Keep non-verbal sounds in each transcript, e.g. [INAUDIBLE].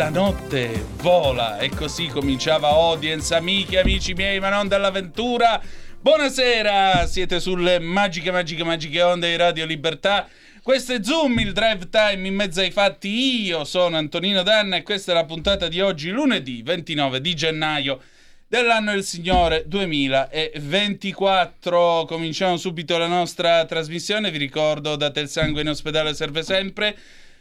La notte vola e così cominciava Audience, amiche, amici miei, ma non dall'avventura. Buonasera, siete sulle magiche, magiche, magiche onde di Radio Libertà. Questo è Zoom, il drive time in mezzo ai fatti. Io sono Antonino Danna e questa è la puntata di oggi, lunedì 29 di gennaio dell'anno del Signore 2024. Cominciamo subito la nostra trasmissione. Vi ricordo, date il sangue in ospedale serve sempre.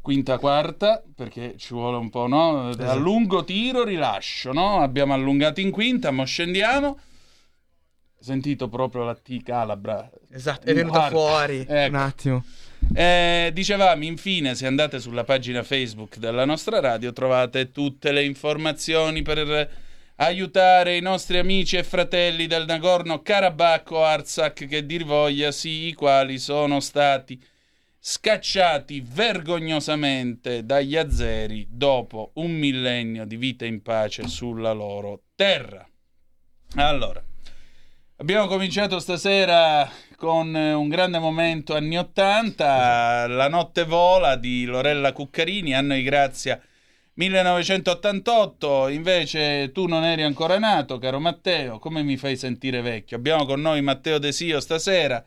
quinta quarta perché ci vuole un po' no? A lungo tiro rilascio no? Abbiamo allungato in quinta ma scendiamo. Sentito proprio la T calabra. Esatto è venuta Quarta. fuori. Ecco. un attimo. Eh, dicevamo infine se andate sulla pagina Facebook della nostra radio trovate tutte le informazioni per aiutare i nostri amici e fratelli del Nagorno Karabakh o Artsakh che dir voglia sì i quali sono stati scacciati vergognosamente dagli azeri dopo un millennio di vita in pace sulla loro terra. Allora, Abbiamo cominciato stasera con un grande momento anni 80, La notte vola di Lorella Cuccarini, anno di grazia 1988, invece tu non eri ancora nato, caro Matteo, come mi fai sentire vecchio? Abbiamo con noi Matteo Desio stasera,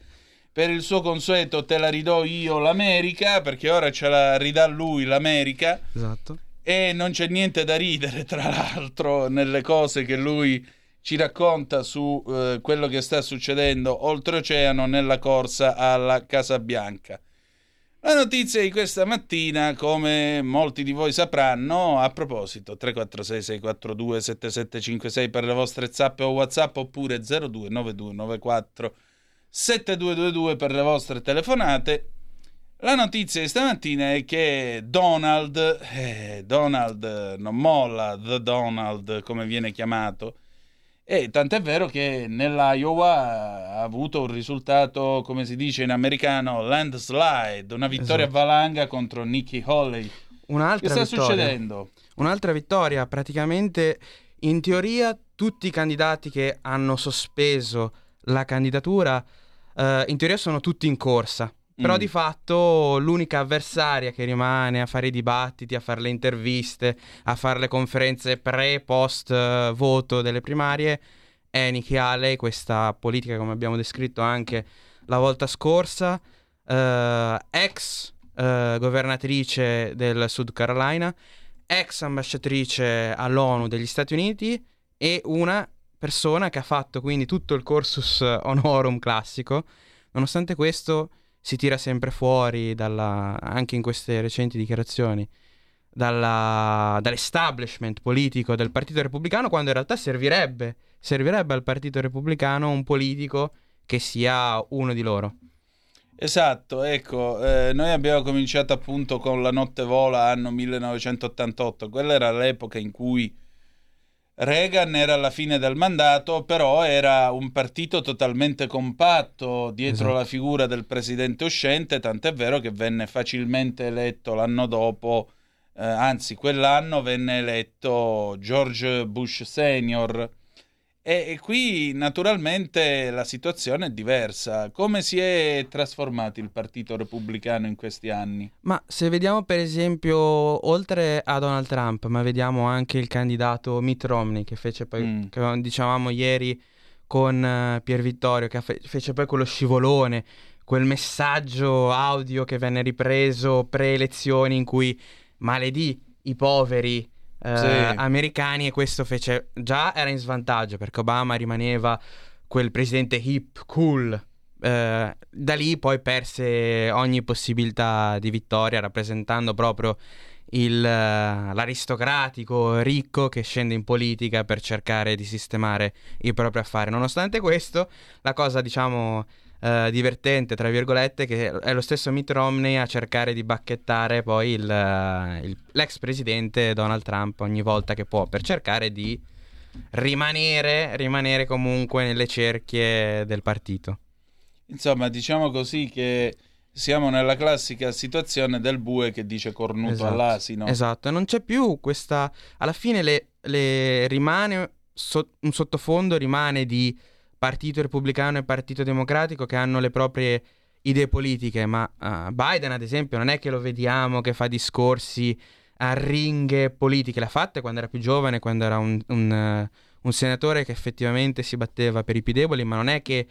per il suo consueto te la ridò io l'America, perché ora ce la ridà lui l'America. Esatto. E non c'è niente da ridere, tra l'altro, nelle cose che lui ci racconta su eh, quello che sta succedendo oltreoceano nella corsa alla Casa Bianca. La notizia di questa mattina, come molti di voi sapranno, a proposito 346-642-7756 per le vostre zappe o whatsapp oppure 029294 7222 per le vostre telefonate. La notizia di stamattina è che Donald, eh, Donald non molla, The Donald come viene chiamato, e tant'è vero che nell'Iowa ha avuto un risultato, come si dice in americano, landslide, una vittoria esatto. a valanga contro Nikki Haley. Un'altra che sta vittoria. succedendo? Un'altra vittoria, praticamente in teoria tutti i candidati che hanno sospeso la candidatura, eh, in teoria sono tutti in corsa. Però mm. di fatto l'unica avversaria che rimane a fare i dibattiti, a fare le interviste, a fare le conferenze pre-post uh, voto delle primarie è Nikki Haley, questa politica come abbiamo descritto anche la volta scorsa, uh, ex uh, governatrice del Sud Carolina, ex ambasciatrice all'ONU degli Stati Uniti e una persona che ha fatto quindi tutto il cursus honorum classico. Nonostante questo si tira sempre fuori, dalla, anche in queste recenti dichiarazioni, dalla, dall'establishment politico del Partito Repubblicano, quando in realtà servirebbe, servirebbe al Partito Repubblicano un politico che sia uno di loro. Esatto, ecco, eh, noi abbiamo cominciato appunto con la notte vola anno 1988, quella era l'epoca in cui Reagan era alla fine del mandato, però era un partito totalmente compatto dietro esatto. la figura del presidente uscente, tant'è vero che venne facilmente eletto l'anno dopo, eh, anzi quell'anno venne eletto George Bush Senior e, qui naturalmente la situazione è diversa. Come si è trasformato il Partito Repubblicano in questi anni? Ma se vediamo per esempio, oltre a Donald Trump, ma vediamo anche il candidato Mitt Romney che fece poi, mm. che dicevamo ieri con uh, Pier Vittorio, che fe- fece poi quello scivolone, quel messaggio audio che venne ripreso pre-elezioni in cui maledì i poveri eh, sì. americani e questo fece già era in svantaggio perché Obama rimaneva quel presidente hip, cool. Eh, da lì poi perse ogni possibilità di vittoria rappresentando proprio il, l'aristocratico ricco che scende in politica per cercare di sistemare i propri affari. Nonostante questo, la cosa diciamo eh, divertente, tra virgolette, che è lo stesso Mitt Romney a cercare di bacchettare poi il, uh, il, l'ex presidente Donald Trump ogni volta che può, per cercare di rimanere, rimanere comunque nelle cerchie del partito. Insomma, diciamo così che siamo nella classica situazione del bue che dice cornuto esatto, all'asino. Esatto, non c'è più questa... Alla fine le, le rimane so, un sottofondo rimane di Partito Repubblicano e Partito Democratico che hanno le proprie idee politiche, ma uh, Biden ad esempio non è che lo vediamo che fa discorsi a ringhe politiche, l'ha fatta quando era più giovane, quando era un, un, uh, un senatore che effettivamente si batteva per i più deboli, ma non è che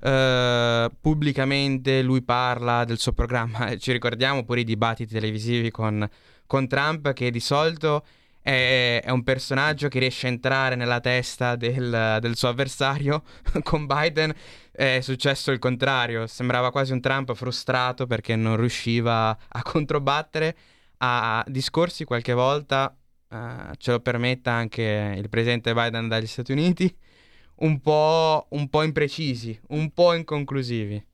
uh, pubblicamente lui parla del suo programma, [LAUGHS] ci ricordiamo pure i dibattiti televisivi con, con Trump che di solito è, è, un personaggio che riesce a entrare nella testa del, del, suo avversario. [LAUGHS] Con Biden è successo il contrario, sembrava quasi un Trump frustrato perché non riusciva a controbattere a discorsi qualche volta, uh, ce lo permetta anche il presidente Biden dagli Stati Uniti, un po', un po' imprecisi, un po' inconclusivi.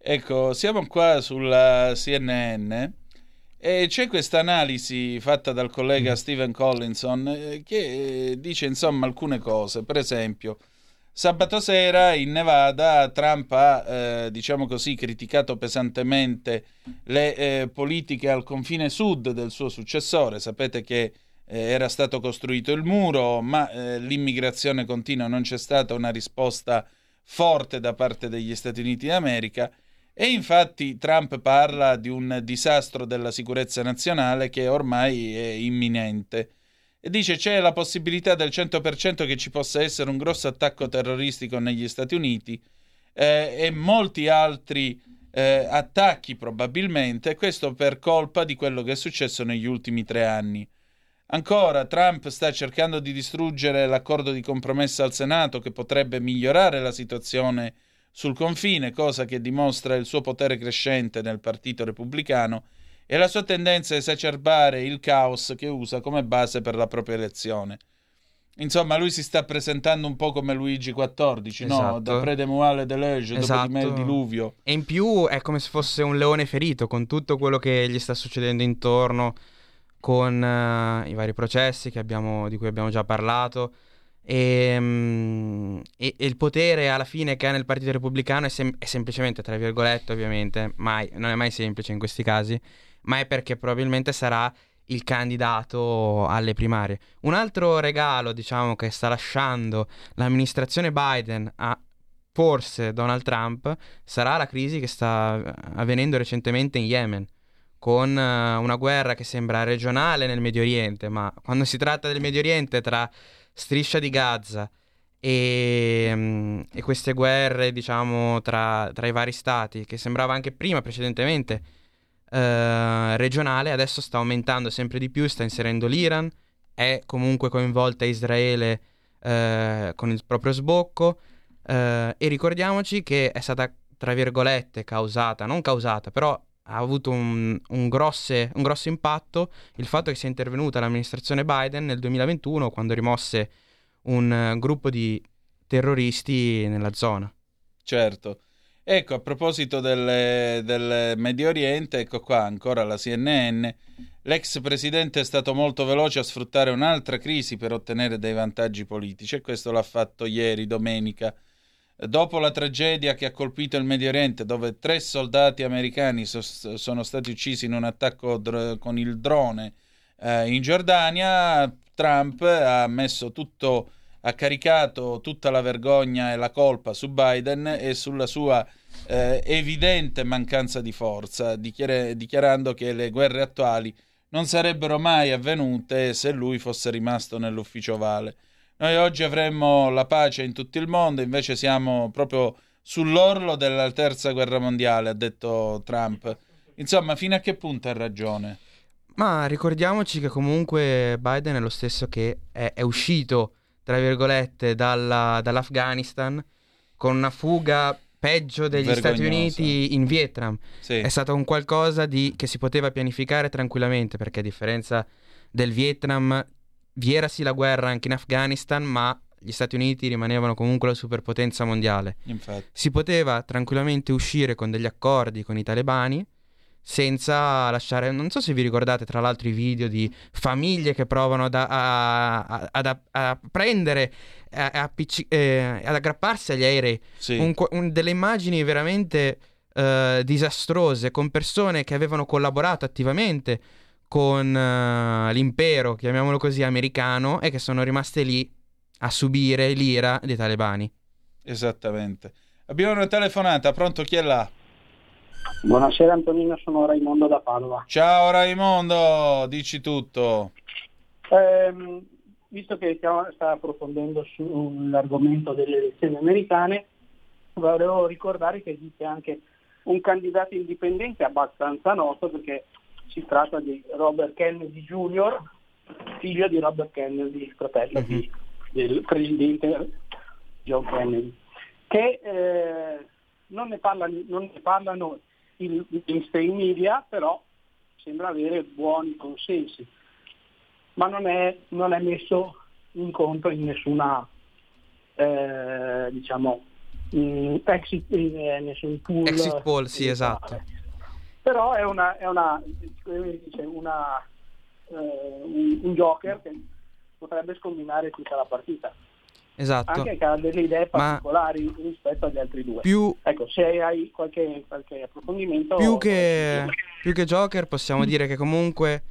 Ecco, siamo qua sulla CNN e c'è questa analisi fatta dal collega mm. Stephen Collinson eh, che eh, dice insomma alcune cose. Per esempio, sabato sera in Nevada Trump ha, eh, diciamo così, criticato pesantemente le eh, politiche al confine sud del suo successore. Sapete che eh, era stato costruito il muro, ma eh, l'immigrazione continua, non c'è stata una risposta forte da parte degli Stati Uniti d'America e infatti Trump parla di un disastro della sicurezza nazionale che ormai è imminente e dice c'è la possibilità del 100% che ci possa essere un grosso attacco terroristico negli Stati Uniti eh, e molti altri eh, attacchi probabilmente, questo per colpa di quello che è successo negli ultimi tre anni. Ancora, Trump sta cercando di distruggere l'accordo di compromesso al Senato che potrebbe migliorare la situazione sul confine, cosa che dimostra il suo potere crescente nel Partito Repubblicano e la sua tendenza a esacerbare il caos che usa come base per la propria elezione. Insomma, lui si sta presentando un po' come Luigi XIV, esatto. no? Da Pre de Muale de Lege, esatto. dopo di me il esatto. diluvio. E in più è come se fosse un leone ferito, con tutto quello che gli sta succedendo intorno, con uh, i vari processi abbiamo, di cui abbiamo già parlato. E, um, e, e, il potere alla fine che ha nel Partito Repubblicano è, sem- è, semplicemente, tra virgolette ovviamente, mai, non è mai semplice in questi casi, ma è perché probabilmente sarà il candidato alle primarie. Un altro regalo, diciamo, che sta lasciando l'amministrazione Biden a forse Donald Trump sarà la crisi che sta avvenendo recentemente in Yemen con uh, una guerra che sembra regionale nel Medio Oriente, ma quando si tratta del Medio Oriente tra striscia di Gaza. E, um, e queste guerre, diciamo, tra, tra, i vari stati, che sembrava anche prima, precedentemente, uh, regionale, adesso sta aumentando sempre di più, sta inserendo l'Iran, è comunque coinvolta Israele uh, con il proprio sbocco e ricordiamoci che è stata, tra virgolette, causata, non causata, però ha avuto un, un, grosse, un, grosso impatto il fatto che sia intervenuta l'amministrazione Biden nel 2021 quando rimosse un uh, gruppo di terroristi nella zona. Certo. Ecco, a proposito del, del Medio Oriente, ecco qua ancora la CNN, l'ex presidente è stato molto veloce a sfruttare un'altra crisi per ottenere dei vantaggi politici e questo l'ha fatto ieri, domenica, Dopo la tragedia che ha colpito il Medio Oriente, dove tre soldati americani so- sono stati uccisi in un attacco dr- con il drone eh, in Giordania, Trump ha messo tutto, ha caricato tutta la vergogna e la colpa su Biden e sulla sua eh, evidente mancanza di forza, dichiar- dichiarando che le guerre attuali non sarebbero mai avvenute se lui fosse rimasto nell'ufficio ovale. Noi oggi avremmo la pace in tutto il mondo, invece siamo proprio sull'orlo della terza guerra mondiale, ha detto Trump. Insomma, fino a che punto ha ragione? Ma ricordiamoci che comunque Biden è lo stesso che è, è uscito, tra virgolette, dalla, dall'Afghanistan con una fuga peggio degli Vergognosa. Stati Uniti in Vietnam. Sì. È stato un qualcosa di, che si poteva pianificare tranquillamente, perché a differenza del Vietnam vi era sì la guerra anche in Afghanistan, ma gli Stati Uniti rimanevano comunque la superpotenza mondiale. Infatti. Si poteva tranquillamente uscire con degli accordi con i talebani senza lasciare... Non so se vi ricordate tra l'altro i video di famiglie che provano ad, a, a, a, a prendere, eh, ad aggrapparsi agli aerei. Sì. Un, un, delle immagini veramente eh, disastrose con persone che avevano collaborato attivamente con uh, l'impero, chiamiamolo così, americano e che sono rimaste lì a subire l'ira dei talebani. Esattamente. Abbiamo una telefonata, pronto chi è là? Buonasera Antonino, sono Raimondo da Padova. Ciao Raimondo, dici tutto. Eh, visto che stiamo, sta approfondendo sull'argomento delle elezioni americane, volevo ricordare che esiste anche un candidato indipendente abbastanza noto perché si tratta di Robert Kennedy Jr., figlio di Robert Kennedy, fratello uh-huh. di, del presidente John Kennedy, che eh, non, ne parlano, non, ne parlano, i mainstream media, però sembra avere buoni consensi, ma non è, non è messo in conto in nessuna eh, diciamo, in exit, in, eh, nessun pool. Exit poll, sì, esatto però è, una, è una, dice, una eh, un, un, joker che potrebbe scombinare tutta la partita. Esatto. Anche che ha delle idee particolari Ma rispetto agli altri due. Più... Ecco, se hai qualche, qualche approfondimento... Più che, più che Joker possiamo dire che comunque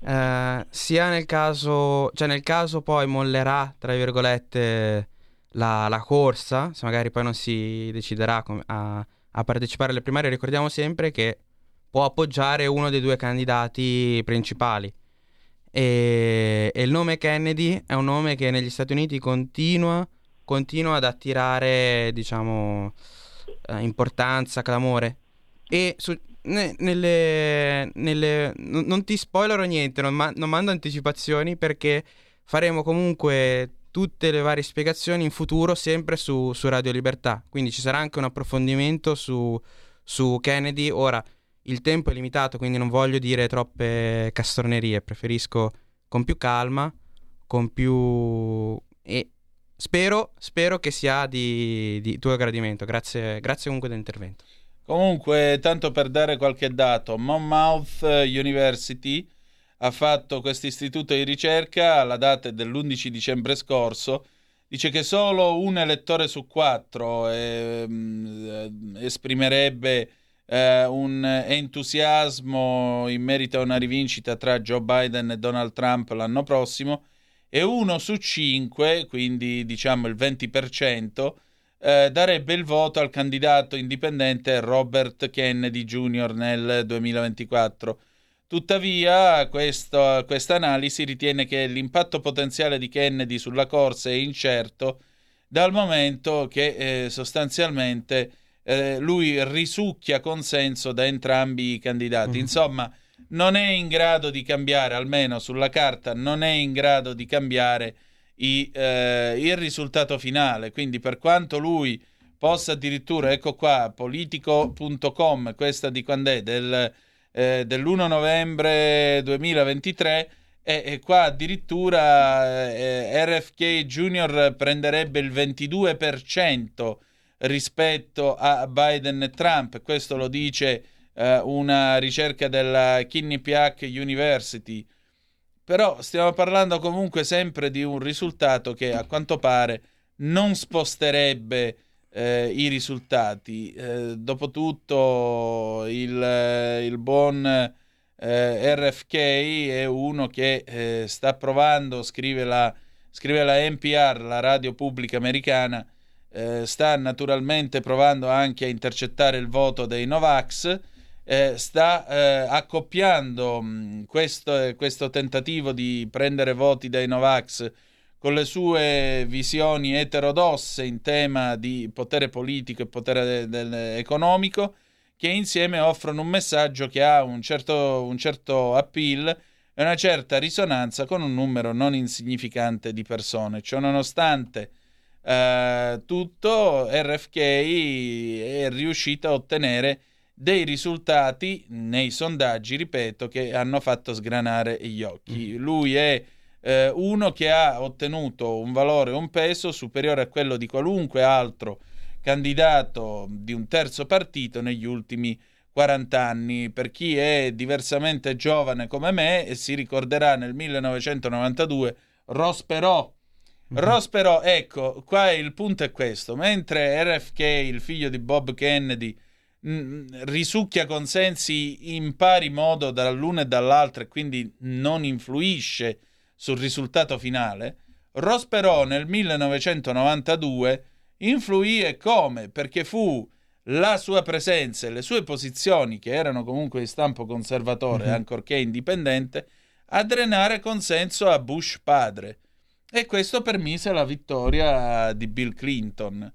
eh, sia nel caso... Cioè nel caso poi mollerà, tra virgolette, la, la, corsa, se magari poi non si deciderà a, a partecipare alle primarie, ricordiamo sempre che può appoggiare uno dei due candidati principali. E, e, il nome Kennedy è un nome che negli Stati Uniti continua, continua ad attirare, diciamo, eh, importanza, clamore. E su, ne, nelle, nelle, n- non ti spoilerò niente, non, ma- non mando anticipazioni perché faremo comunque tutte le varie spiegazioni in futuro sempre su, su Radio Libertà. Quindi ci sarà anche un approfondimento su, su Kennedy. Ora, il tempo è limitato, quindi non voglio dire troppe castronerie, preferisco con più calma, con più... e spero, spero che sia di, di tuo gradimento. Grazie, grazie comunque dell'intervento. Comunque, tanto per dare qualche dato, Monmouth University ha fatto questo istituto di ricerca alla data dell'11 dicembre scorso. Dice che solo un elettore su quattro eh, esprimerebbe eh, un entusiasmo in merito a una rivincita tra Joe Biden e Donald Trump l'anno prossimo e uno su cinque, quindi diciamo il 20%, eh, darebbe il voto al candidato indipendente Robert Kennedy Jr. nel 2024. Tuttavia, questa analisi ritiene che l'impatto potenziale di Kennedy sulla corsa è incerto dal momento che eh, sostanzialmente eh, lui risucchia consenso da entrambi i candidati. Mm-hmm. Insomma, non è in grado di cambiare, almeno sulla carta, non è in grado di cambiare i, eh, il risultato finale. Quindi, per quanto lui possa addirittura, ecco qua, politico.com, questa di quando è, del eh, dell'1 novembre 2023 e, e qua addirittura eh, RFK Jr. prenderebbe il 22% rispetto a Biden e Trump. Questo lo dice eh, una ricerca della Quinnipiac University. Però stiamo parlando comunque sempre di un risultato che a quanto pare non sposterebbe eh, i risultati. Eh, dopotutto il, il buon eh, RFK è uno che eh, sta provando, scrive la, scrive la NPR, la radio pubblica americana, eh, sta naturalmente provando anche a intercettare il voto dei Novax. sta accoppiando mh, questo, questo tentativo di prendere voti dai Novax con le sue visioni eterodosse in tema di potere politico e potere de- de- economico, che insieme offrono un messaggio che ha un certo, un certo appeal e una certa risonanza con un numero non insignificante di persone. Ciononostante eh, tutto, RFK è riuscito a ottenere dei risultati nei sondaggi, ripeto, che hanno fatto sgranare gli occhi. Mm. Lui è eh, uno che ha ottenuto un valore, un peso superiore a quello di qualunque altro candidato di un terzo partito negli ultimi 40 anni. Per chi è diversamente giovane come me e si ricorderà nel 1992 Ross Perot. Ross Perot, ecco, qua il punto è questo. Mentre RFK, il figlio di Bob Kennedy, mh, risucchia consensi in pari modo dall'una e dall'altra e quindi non influisce sul risultato finale, Ross Perot nel 1992 influì e come? Perché fu la sua presenza e le sue posizioni, che erano comunque di stampo conservatore, mm-hmm. ancorché indipendente, a drenare consenso a Bush padre. E questo permise la vittoria di Bill Clinton.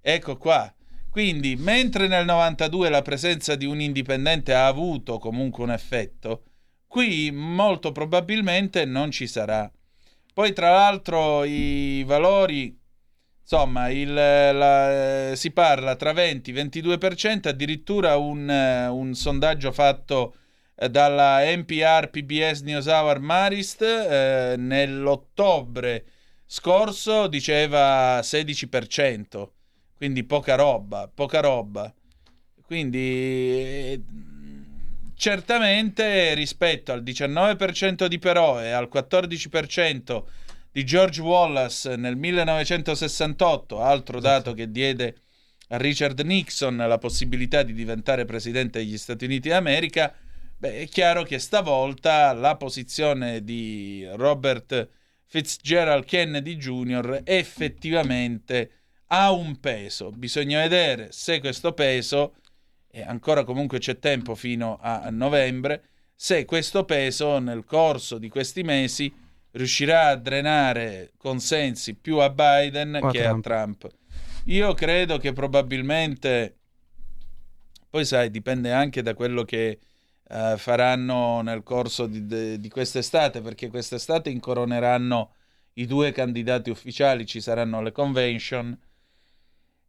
Ecco qua. Quindi, mentre nel 92 la presenza di un indipendente ha avuto comunque un effetto, Qui molto probabilmente non ci sarà. Poi tra l'altro i valori, insomma, il, la, si parla tra 20 e 22%, addirittura un, un sondaggio fatto eh, dalla NPR PBS NewsHour Marist eh, nell'ottobre scorso diceva 16%, quindi poca roba, poca roba. Quindi eh, certamente rispetto al 19% di Però e al 14% di George Wallace nel 1968, altro dato che diede a Richard Nixon la possibilità di diventare presidente degli Stati Uniti d'America, beh, è chiaro che stavolta la posizione di Robert Fitzgerald Kennedy Jr. effettivamente ha un peso. Bisogna vedere se questo peso, e ancora comunque c'è tempo fino a novembre, se questo peso nel corso di questi mesi riuscirà a drenare consensi più a Biden o che Trump. a Trump. Io credo che probabilmente, poi sai, dipende anche da quello che uh, faranno nel corso di, de, di quest'estate, perché quest'estate incoroneranno i due candidati ufficiali, ci saranno le convention.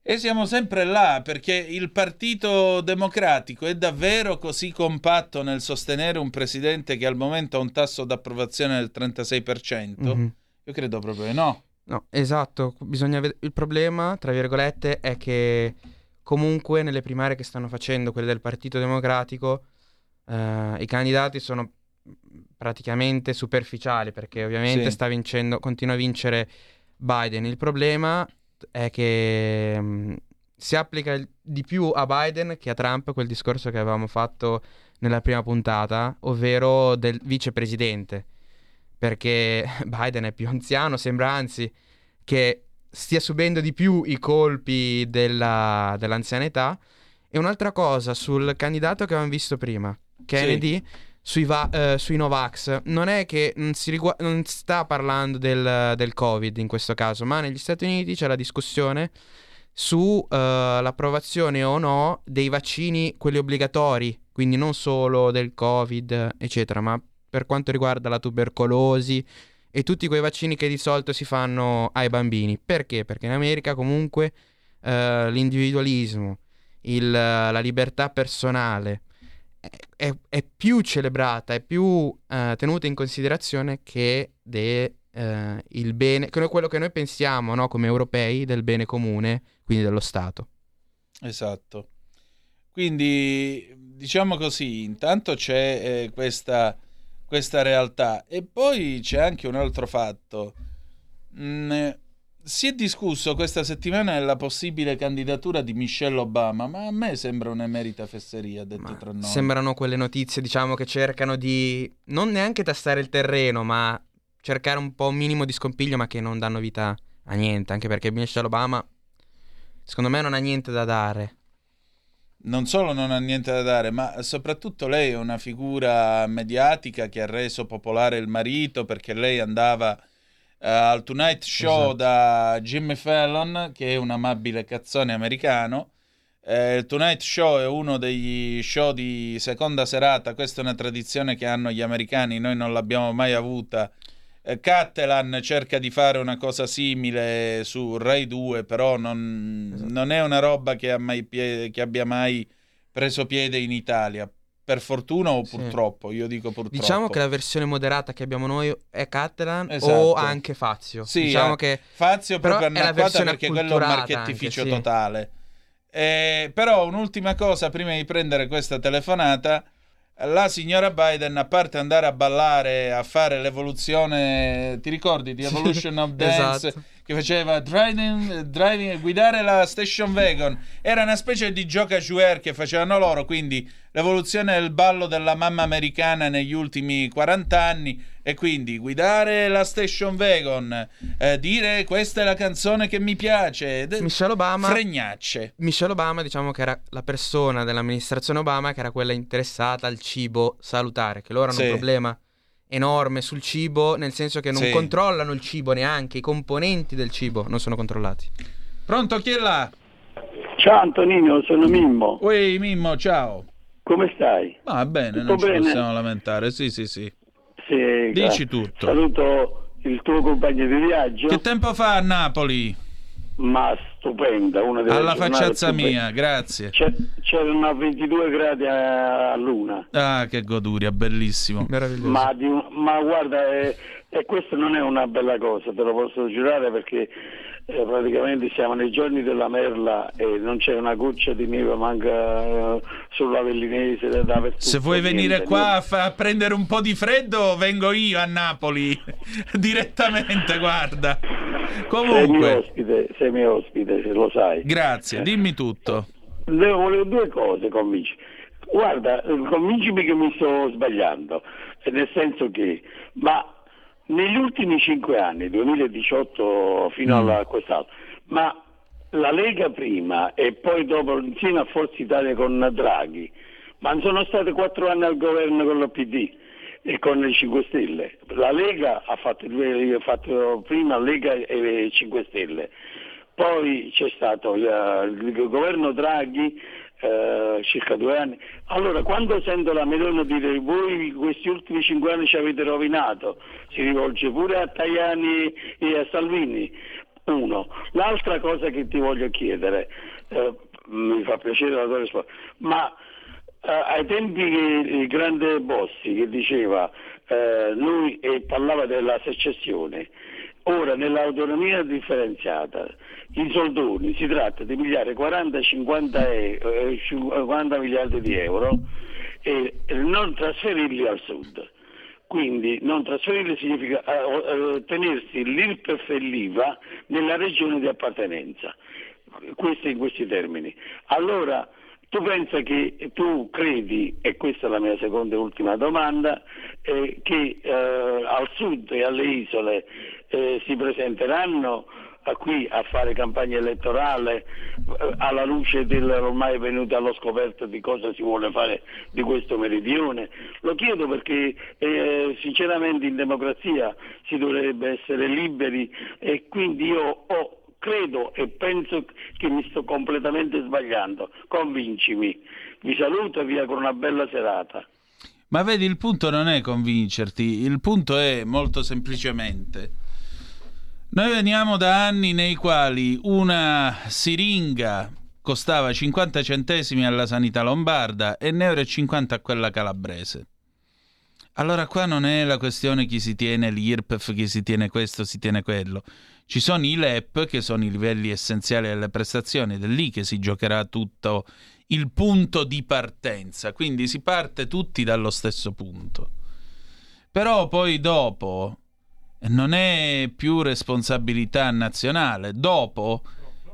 E siamo sempre là perché il Partito Democratico è davvero così compatto nel sostenere un presidente che al momento ha un tasso d'approvazione del 36%? Mm-hmm. Io credo proprio di no. No, esatto. Bisogna ved- il problema, tra virgolette, è che comunque nelle primarie che stanno facendo, quelle del Partito Democratico, eh, i candidati sono praticamente superficiali perché ovviamente sì. sta vincendo, continua a vincere Biden. Il problema è che mm, si applica di più a Biden che a Trump quel discorso che avevamo fatto nella prima puntata, ovvero del vicepresidente. Perché [LAUGHS] Biden è più anziano, sembra anzi che stia subendo di più i colpi della, dell'anzianità. E un'altra cosa sul candidato che avevamo visto prima, Kennedy. Sì sui, va- eh, sui Novax non è che non si, rigu- non sta parlando del, del, Covid in questo caso, ma negli Stati Uniti c'è la discussione sull'approvazione uh, o no dei vaccini, quelli obbligatori, quindi non solo del Covid, eccetera, ma per quanto riguarda la tubercolosi e tutti quei vaccini che di solito si fanno ai bambini. Perché? Perché in America comunque uh, l'individualismo, il, la libertà personale, è, è, più celebrata, è più uh, tenuta in considerazione che de, uh, il bene, quello che noi pensiamo no, come europei del bene comune, quindi dello Stato. Esatto. Quindi diciamo così, intanto c'è eh, questa, questa, realtà e poi c'è anche un altro fatto. Mm, si è discusso questa settimana della possibile candidatura di Michelle Obama, ma a me sembra un'emerita fesseria, detto ma tra noi. Sembrano quelle notizie, diciamo, che cercano di non neanche tastare il terreno, ma cercare un po' un minimo di scompiglio, ma che non danno vita a niente, anche perché Michelle Obama, secondo me, non ha niente da dare. Non solo non ha niente da dare, ma soprattutto lei è una figura mediatica che ha reso popolare il marito perché lei andava al Tonight Show esatto. da Jimmy Fallon, che è un amabile cazzone americano. Eh, il Tonight Show è uno degli show di seconda serata, questa è una tradizione che hanno gli americani, noi non l'abbiamo mai avuta. Eh, Cattelan cerca di fare una cosa simile su Rai 2, però non, esatto. non è una roba che, pie- che abbia mai preso piede in Italia per fortuna o purtroppo, sì. io dico purtroppo. Diciamo che la versione moderata che abbiamo noi è Catalan esatto. o anche Fazio. Sì, diciamo eh, che Fazio proprio anacquata perché quello è un marchettificio anche, sì. totale. Eh, però un'ultima cosa prima di prendere questa telefonata, la signora Biden, a parte andare a ballare, a fare l'evoluzione, ti ricordi di Evolution of [LAUGHS] Dance? esatto che faceva driving, driving, guidare la station wagon. Era una specie di gioca jouer che facevano loro, quindi l'evoluzione del ballo della mamma americana negli ultimi 40 anni e quindi guidare la station wagon, eh, dire questa è la canzone che mi piace. Michelle Obama, fregnacce. Michelle Obama, diciamo che era la persona dell'amministrazione Obama che era quella interessata al cibo salutare, che loro hanno sì. un problema enorme sul cibo, nel senso che non sì. controllano il cibo neanche, i componenti del cibo non sono controllati. Pronto, chi è là? Ciao Antonino, sono Mimmo. Ui, Mimmo, ciao. Come stai? Va bene, Tutto non bene? ci possiamo lamentare, sì, sì, sì. sì Dici tutto. Saluto il tuo compagno di viaggio. Che tempo fa a Napoli? Ma stupenda. Una delle Alla facciazza mia, grazie. c'erano 22 gradi a, luna. Ah, che goduria, bellissimo. Meraviglioso. Ma, di, ma guarda, eh, e questo non è una bella cosa, te lo posso giurare perché eh, praticamente siamo nei giorni della merla e non c'è una goccia di neve manca eh, sulla Vellinese se vuoi niente, venire qua a, fa- a, prendere un po' di freddo vengo io a Napoli. [LAUGHS] Direttamente guarda. Comunque. Sei mio ospite, sei mio ospite se lo sai. Grazie dimmi tutto. Devo, volevo due cose convinci. Guarda convincimi che mi sto sbagliando nel senso che ma negli ultimi cinque anni, 2018 fino mm. a quest'anno, ma la Lega prima e poi dopo insieme a Forza Italia con Draghi, ma sono state quattro anni al governo con la PD e con i 5 Stelle. La Lega ha fatto, ha fatto prima Lega e 5 Stelle, poi c'è stato il governo Draghi eh, circa due anni. Allora, quando sento la Meloni dire voi questi ultimi cinque anni ci avete rovinato, si rivolge pure a Tajani e a Salvini. Uno. L'altra cosa che ti voglio chiedere, eh, mi fa piacere la tua risposta, ma eh, ai tempi il grande Bossi che diceva eh, lui parlava della secessione, ora nell'autonomia differenziata in soldoni si tratta di pigliare 40-50 eh, 50 miliardi di euro e non trasferirli al sud. Quindi non trasferirli significa eh, tenersi l'IRPEF e l'IVA nella regione di appartenenza. Questo in questi termini. Allora, tu pensa che tu credi, e questa è la mia seconda e ultima domanda, eh, che eh, al sud e alle isole eh, si presenteranno qui a fare campagna elettorale eh, alla luce dell'ormai venuta allo scoperto di cosa si vuole fare di questo meridione. Lo chiedo perché eh, sinceramente in democrazia si dovrebbe essere liberi e quindi io ho, credo e penso che mi sto completamente sbagliando. Convincimi. Vi saluto e vi auguro una bella serata. Ma vedi, il punto non è convincerti, il punto è molto semplicemente noi veniamo da anni nei quali una siringa costava 50 centesimi alla sanità lombarda e 1,50 euro a quella calabrese. Allora qua non è la questione chi si tiene l'IRPEF, chi si tiene questo, si tiene quello. Ci sono i LEP, che sono i livelli essenziali delle prestazioni, ed è lì che si giocherà tutto il punto di partenza. Quindi si parte tutti dallo stesso punto. Però poi dopo non è più responsabilità nazionale. Dopo,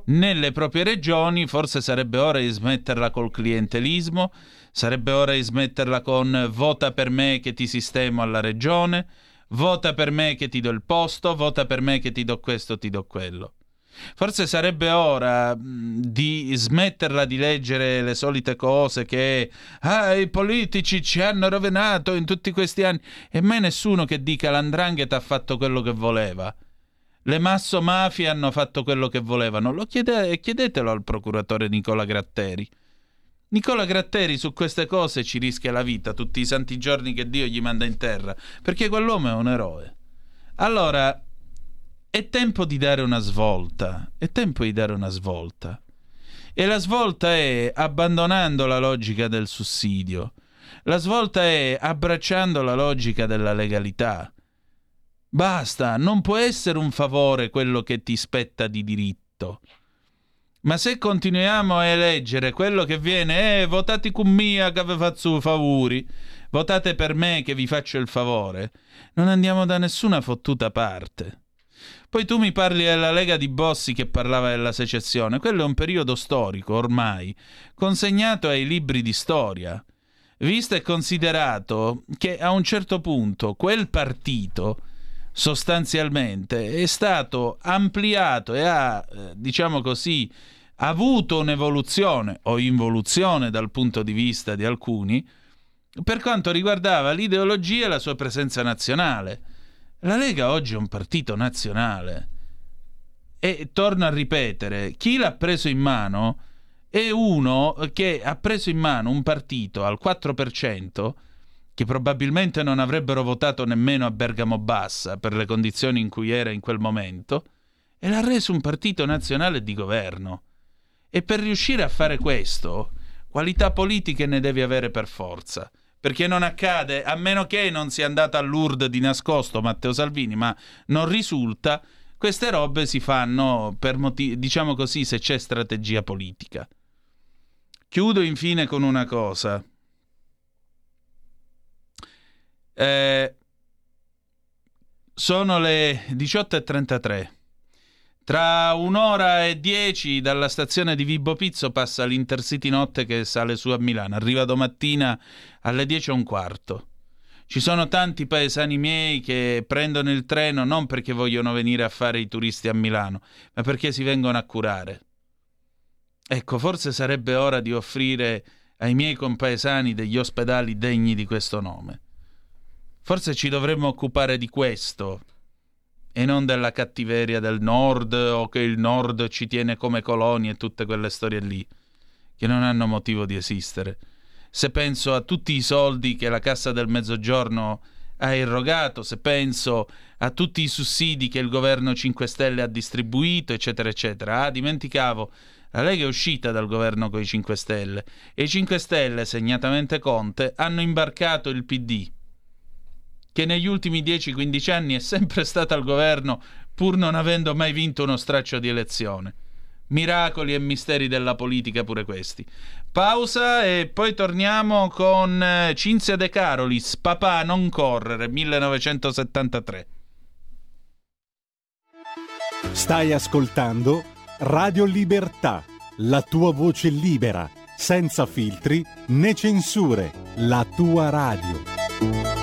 nelle proprie regioni, forse sarebbe ora di smetterla col clientelismo, sarebbe ora di smetterla con vota per me che ti sistemo alla regione, vota per me che ti do il posto, vota per me che ti do questo, ti do quello. Forse sarebbe ora di smetterla di leggere le solite cose che ah, i politici ci hanno rovinato in tutti questi anni e mai nessuno che dica l'andrangheta ha fatto quello che voleva. Le masso mafie hanno fatto quello che volevano. Lo chiede, chiedetelo al procuratore Nicola Gratteri. Nicola Gratteri su queste cose ci rischia la vita tutti i santi giorni che Dio gli manda in terra, perché quell'uomo è un eroe. Allora, è tempo di dare una svolta, è tempo di dare una svolta. E la svolta è abbandonando la logica del sussidio, la svolta è abbracciando la logica della legalità. Basta, non può essere un favore quello che ti spetta di diritto. Ma se continuiamo a eleggere quello che viene, eh, votate con mia che vi faccio favori, votate per me che vi faccio il favore, non andiamo da nessuna fottuta parte. Poi tu mi parli della Lega di Bossi che parlava della secessione. Quello è un periodo storico, ormai, consegnato ai libri di storia. Visto e considerato che a un certo punto quel partito sostanzialmente è stato ampliato e ha, eh, diciamo così, avuto un'evoluzione o involuzione dal punto di vista di alcuni per quanto riguardava l'ideologia e la sua presenza nazionale. La Lega oggi è un partito nazionale e torno a ripetere, chi l'ha preso in mano è uno che ha preso in mano un partito al 4% che probabilmente non avrebbero votato nemmeno a Bergamo Bassa per le condizioni in cui era in quel momento, e l'ha reso un partito nazionale di governo. E per riuscire a fare questo, qualità politiche ne devi avere per forza perché non accade, a meno che non sia andata a di nascosto Matteo Salvini, ma non risulta, queste robe si fanno per motivi, diciamo così, se c'è strategia politica. Chiudo infine con una cosa. Eh, sono le 18.33. Tra un'ora e dieci dalla stazione di Vibo Pizzo passa l'Intercity Notte che sale su a Milano. Arriva domattina alle dieci e un quarto. Ci sono tanti paesani miei che prendono il treno non perché vogliono venire a fare i turisti a Milano, ma perché si vengono a curare. Ecco, forse sarebbe ora di offrire ai miei compaesani degli ospedali degni di questo nome. Forse ci dovremmo occupare di questo e non della cattiveria del nord o che il nord ci tiene come colonie e tutte quelle storie lì, che non hanno motivo di esistere. Se penso a tutti i soldi che la Cassa del Mezzogiorno ha erogato, se penso a tutti i sussidi che il governo 5 Stelle ha distribuito, eccetera, eccetera. Ah, dimenticavo, la Lega è uscita dal governo con i 5 Stelle e i 5 Stelle, segnatamente Conte, hanno imbarcato il PD che negli ultimi 10-15 anni è sempre [LAUGHS] stata al governo pur non avendo mai vinto uno straccio di elezione. Miracoli e misteri della politica pure questi. Pausa e poi torniamo con eh, Cinzia De Carolis, Papà non correre, 1973. Stai ascoltando Radio Libertà, la tua voce libera, senza filtri né censure, la tua radio.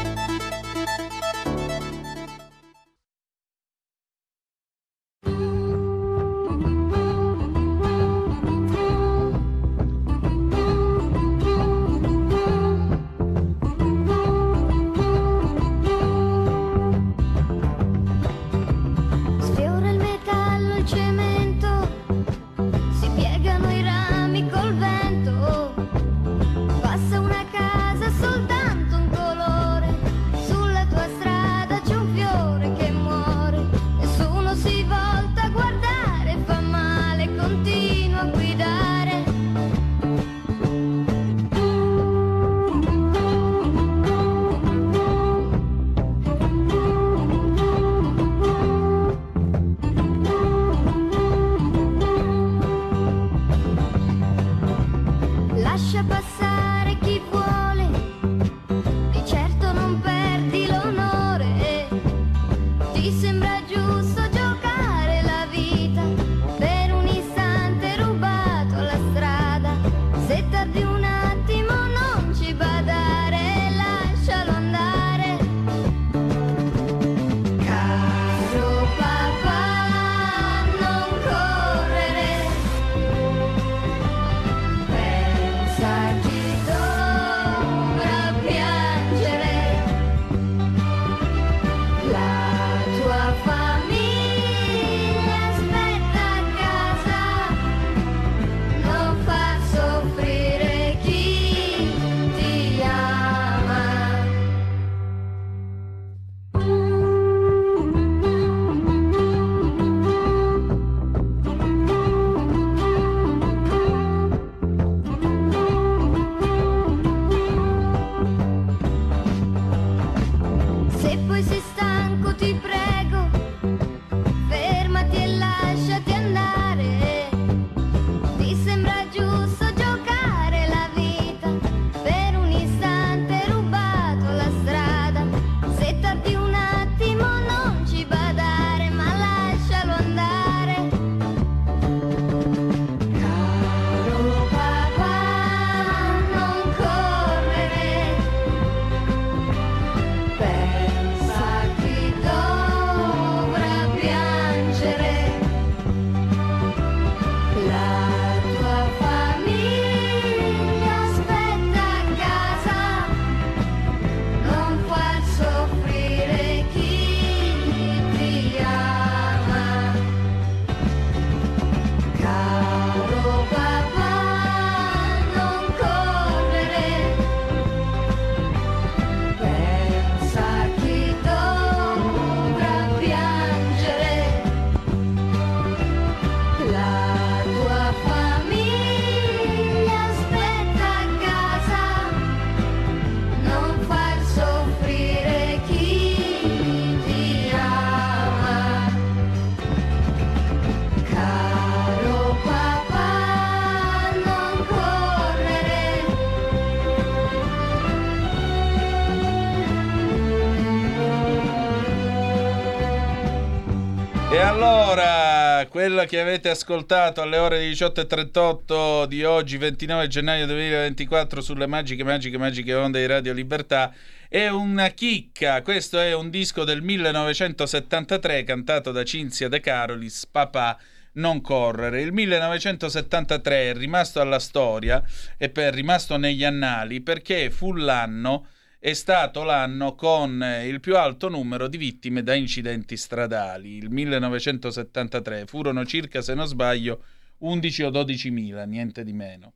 Quello che avete ascoltato alle ore 18.38 di oggi, 29 gennaio 2024, sulle magiche, magiche, magiche onde di Radio Libertà, è una chicca. Questo è un disco del 1973 cantato da Cinzia De Carolis, Papà non correre. Il 1973 è rimasto alla storia e è rimasto negli annali perché fu l'anno è stato l'anno con il più alto numero di vittime da incidenti stradali. Il 1973 furono circa, se non sbaglio, 11 o 12 mila, niente di meno.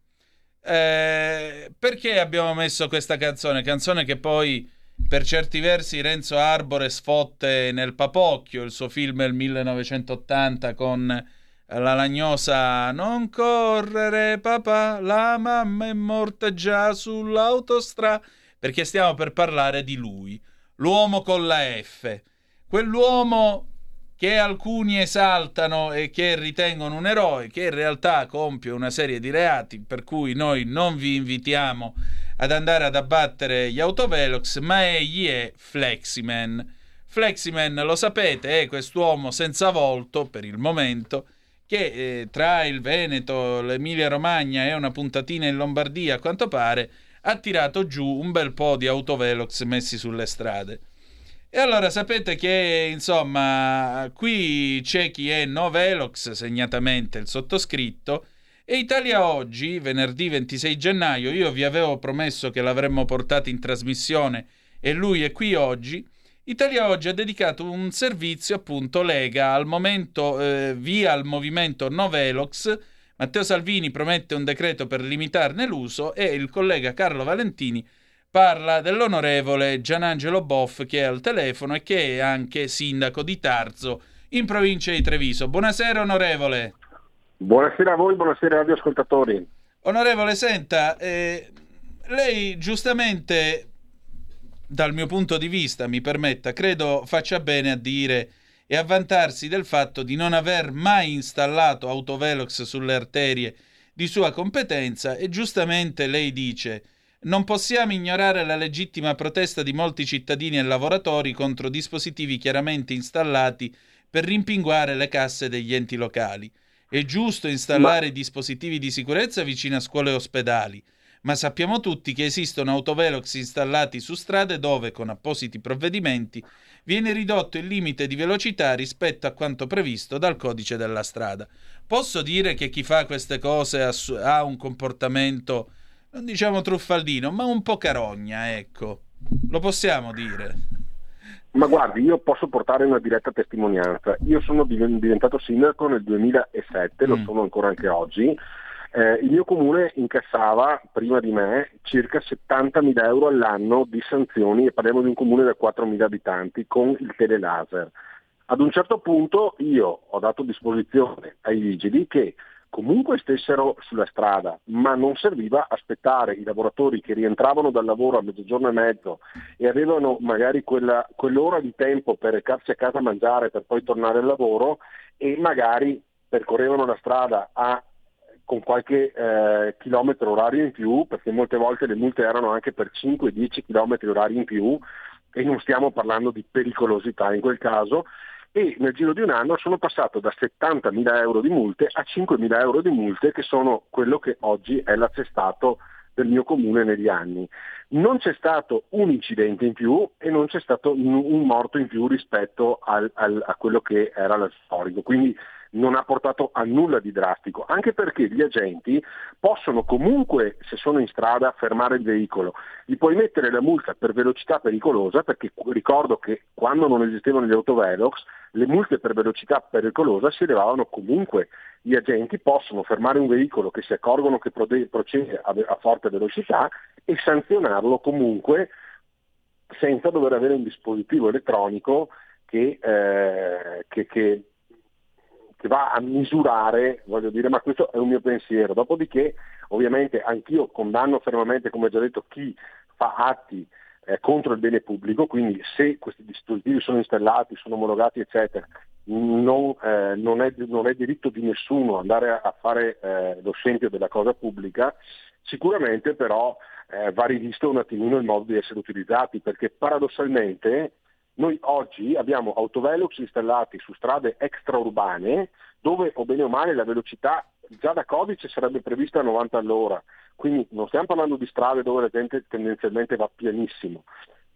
Eh, perché abbiamo messo questa canzone? Canzone che poi per certi versi Renzo Arbore sfotte nel papocchio, il suo film del 1980 con la lagnosa Non correre papà, la mamma è morta già sull'autostrada perché stiamo per parlare di lui, l'uomo con la F, quell'uomo che alcuni esaltano e che ritengono un eroe, che in realtà compie una serie di reati per cui noi non vi invitiamo ad andare ad abbattere gli autovelox, ma egli è Fleximan. Fleximan, lo sapete, è quest'uomo senza volto per il momento che eh, tra il Veneto, l'Emilia Romagna e una puntatina in Lombardia, a quanto pare, ha tirato giù un bel po' di autovelox messi sulle strade. E allora sapete che, insomma, qui c'è chi è no velox, segnatamente il sottoscritto, e Italia Oggi, venerdì 26 gennaio, io vi avevo promesso che l'avremmo portato in trasmissione e lui è qui oggi. Italia Oggi ha dedicato un servizio, appunto, Lega al momento eh, via al movimento Novelox Matteo Salvini promette un decreto per limitarne l'uso e il collega Carlo Valentini parla dell'onorevole Gianangelo Boff che è al telefono e che è anche sindaco di Tarzo in provincia di Treviso. Buonasera onorevole. Buonasera a voi, buonasera agli ascoltatori. Onorevole, senta, eh, lei giustamente dal mio punto di vista, mi permetta, credo faccia bene a dire e a vantarsi del fatto di non aver mai installato autovelox sulle arterie di sua competenza e giustamente lei dice non possiamo ignorare la legittima protesta di molti cittadini e lavoratori contro dispositivi chiaramente installati per rimpinguare le casse degli enti locali. È giusto installare Ma... dispositivi di sicurezza vicino a scuole e ospedali, ma sappiamo tutti che esistono autovelox installati su strade dove, con appositi provvedimenti, viene ridotto il limite di velocità rispetto a quanto previsto dal codice della strada. Posso dire che chi fa queste cose ha un comportamento, non diciamo truffaldino, ma un po' carogna, ecco. Lo possiamo dire. Ma guardi, io posso portare una diretta testimonianza. Io sono diventato sindaco nel 2007, mm. lo sono ancora anche oggi, eh, il mio comune incassava prima di me circa 70.000 euro all'anno di sanzioni e parliamo di un comune da 4.000 abitanti con il telelaser. Ad un certo punto io ho dato disposizione ai vigili che comunque stessero sulla strada, ma non serviva aspettare i lavoratori che rientravano dal lavoro a mezzogiorno e mezzo e avevano magari quella, quell'ora di tempo per recarsi a casa a mangiare per poi tornare al lavoro e magari percorrevano la strada a con qualche eh, chilometro orario in più, perché molte volte le multe erano anche per 5-10 chilometri orari in più e non stiamo parlando di pericolosità in quel caso, e nel giro di un anno sono passato da 70.000 euro di multe a 5.000 euro di multe che sono quello che oggi è l'attestato del mio comune negli anni. Non c'è stato un incidente in più e non c'è stato un morto in più rispetto al, al, a quello che era lo. Quindi non ha portato a nulla di drastico, anche perché gli agenti possono comunque, se sono in strada, fermare il veicolo. Gli puoi mettere la multa per velocità pericolosa, perché ricordo che quando non esistevano gli autovelox, le multe per velocità pericolosa si elevavano comunque. Gli agenti possono fermare un veicolo che si accorgono che procede a forte velocità e sanzionarlo comunque senza dover avere un dispositivo elettronico che, eh, che, che che va a misurare, voglio dire, ma questo è un mio pensiero. Dopodiché, ovviamente, anch'io condanno fermamente, come ho già detto, chi fa atti eh, contro il bene pubblico, quindi se questi dispositivi sono installati, sono omologati, eccetera, non, eh, non, è, non è, diritto di nessuno andare a, a fare eh, lo scempio della cosa pubblica, sicuramente però eh, va rivisto un attimino il modo di essere utilizzati, perché paradossalmente Noi oggi abbiamo autovelox installati su strade extraurbane dove o bene o male la velocità già da codice sarebbe prevista a 90 all'ora, quindi non stiamo parlando di strade dove la gente tendenzialmente va pianissimo,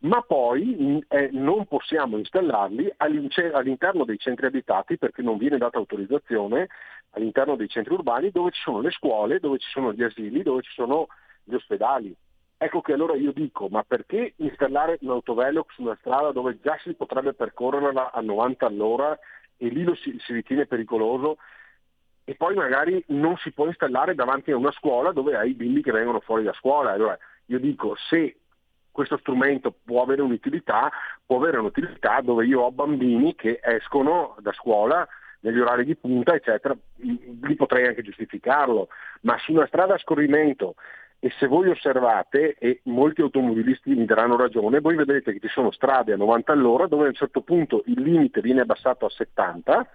ma poi eh, non possiamo installarli all'interno dei centri abitati perché non viene data autorizzazione all'interno dei centri urbani dove ci sono le scuole, dove ci sono gli asili, dove ci sono gli ospedali. Ecco che allora io dico, ma perché installare un autovelox su una strada dove già si potrebbe percorrerla a 90 all'ora e lì lo si, si ritiene pericoloso e poi magari non si può installare davanti a una scuola dove hai i bimbi che vengono fuori da scuola. Allora io dico, se questo strumento può avere un'utilità, può avere un'utilità dove io ho bambini che escono da scuola negli orari di punta, eccetera, lì potrei anche giustificarlo, ma su una strada a scorrimento e se voi osservate, e molti automobilisti mi daranno ragione, voi vedrete che ci sono strade a 90 all'ora dove a un certo punto il limite viene abbassato a 70,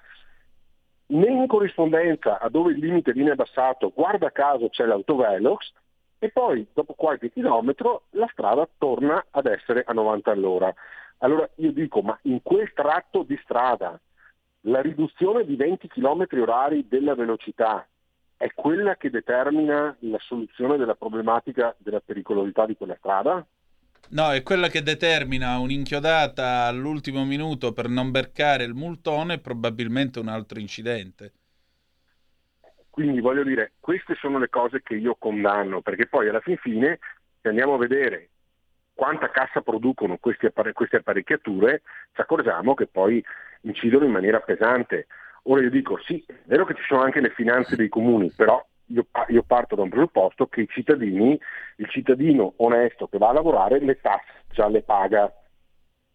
né in corrispondenza a dove il limite viene abbassato, guarda caso c'è l'autovelox, e poi dopo qualche chilometro la strada torna ad essere a 90 all'ora. Allora io dico, ma in quel tratto di strada la riduzione di 20 km orari della velocità è quella che determina la soluzione della problematica della pericolosità di quella strada? No, è quella che determina un'inchiodata all'ultimo minuto per non beccare il multone e probabilmente un altro incidente. Quindi voglio dire, queste sono le cose che io condanno, perché poi alla fin fine, se andiamo a vedere quanta cassa producono queste apparecchiature, ci accorgiamo che poi incidono in maniera pesante. Ora io dico sì, è vero che ci sono anche le finanze dei comuni, però io, io, parto da un presupposto che i cittadini, il cittadino onesto che va a lavorare le tasse già le paga.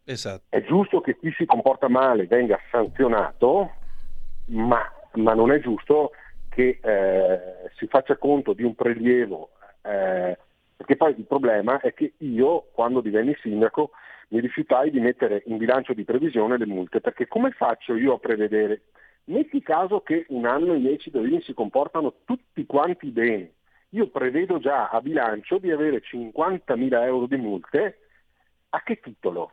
Esatto. È giusto che chi si comporta male venga sanzionato, ma, ma non è giusto che eh, si faccia conto di un prelievo, eh, perché poi il problema è che io quando divenni sindaco mi rifiutai di mettere in bilancio di previsione le multe, perché come faccio io a prevedere Metti caso che un anno i miei cittadini si comportano tutti quanti bene. Io prevedo già a bilancio di avere 50.000 euro di multe. A che titolo?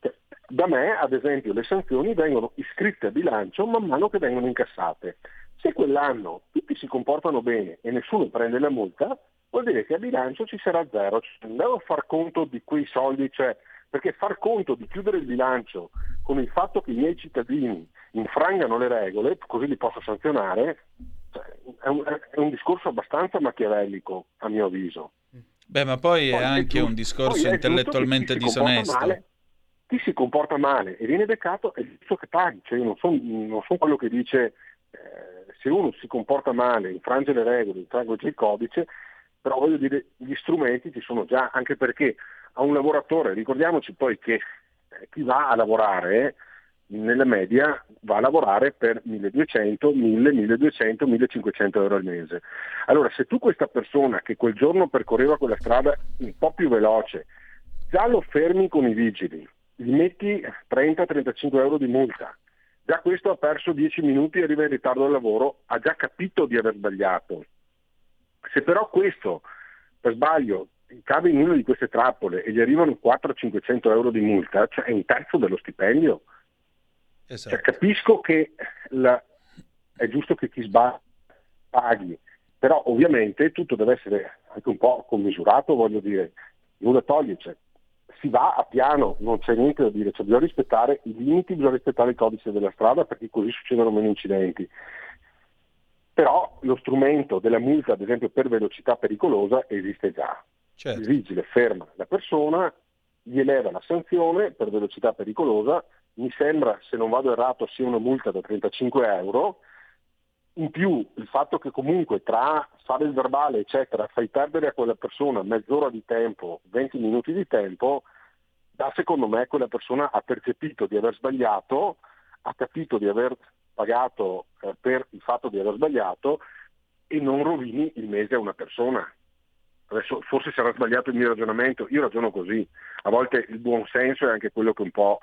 Cioè, da me, ad esempio, le sanzioni vengono iscritte a bilancio man mano che vengono incassate. Se quell'anno tutti si comportano bene e nessuno prende la multa, vuol dire che a bilancio ci sarà zero. Cioè, andiamo a far conto di quei soldi, cioè, perché far conto di chiudere il bilancio con il fatto che i miei cittadini infrangano le regole, così li posso sanzionare, cioè, è, un, è, un, discorso abbastanza machiavellico, a mio avviso. Beh, ma poi, poi è anche è un discorso intellettualmente disonesto. Male, chi si comporta male e viene beccato è giusto che paghi, cioè io non sono son quello che dice eh, se uno si comporta male, infrange le regole, infrange il codice, però voglio dire, gli strumenti ci sono già, anche perché a un lavoratore, ricordiamoci poi che chi va a lavorare nella media va a lavorare per 1200, 1000, 1200, 1500 euro al mese. Allora se tu questa persona che quel giorno percorreva quella strada un po' più veloce, già lo fermi con i vigili, gli metti 30-35 euro di multa, già questo ha perso 10 minuti e arriva in ritardo al lavoro, ha già capito di aver sbagliato. Se però questo per sbaglio cade in una di queste trappole e gli arrivano 400-500 euro di multa, cioè è un terzo dello stipendio. Esatto. Cioè, capisco che la, è giusto che chi sbaglia paghi, però ovviamente tutto deve essere anche un po' commisurato, voglio dire, nulla toglie, cioè, si va a piano, non c'è niente da dire, cioè, bisogna rispettare i limiti, bisogna rispettare il codice della strada perché così succedono meno incidenti. Però lo strumento della multa, ad esempio per velocità pericolosa, esiste già. Certo. Il vigile ferma la persona, gli eleva la sanzione per velocità pericolosa, mi sembra, se non vado errato, sia una multa da 35 euro, in più il fatto che comunque tra fare il verbale eccetera fai perdere a quella persona mezz'ora di tempo, 20 minuti di tempo, da secondo me quella persona ha percepito di aver sbagliato, ha capito di aver pagato eh, per il fatto di aver sbagliato e non rovini il mese a una persona. Adesso forse sarà sbagliato il mio ragionamento, io ragiono così, a volte il buon senso è anche quello che un po'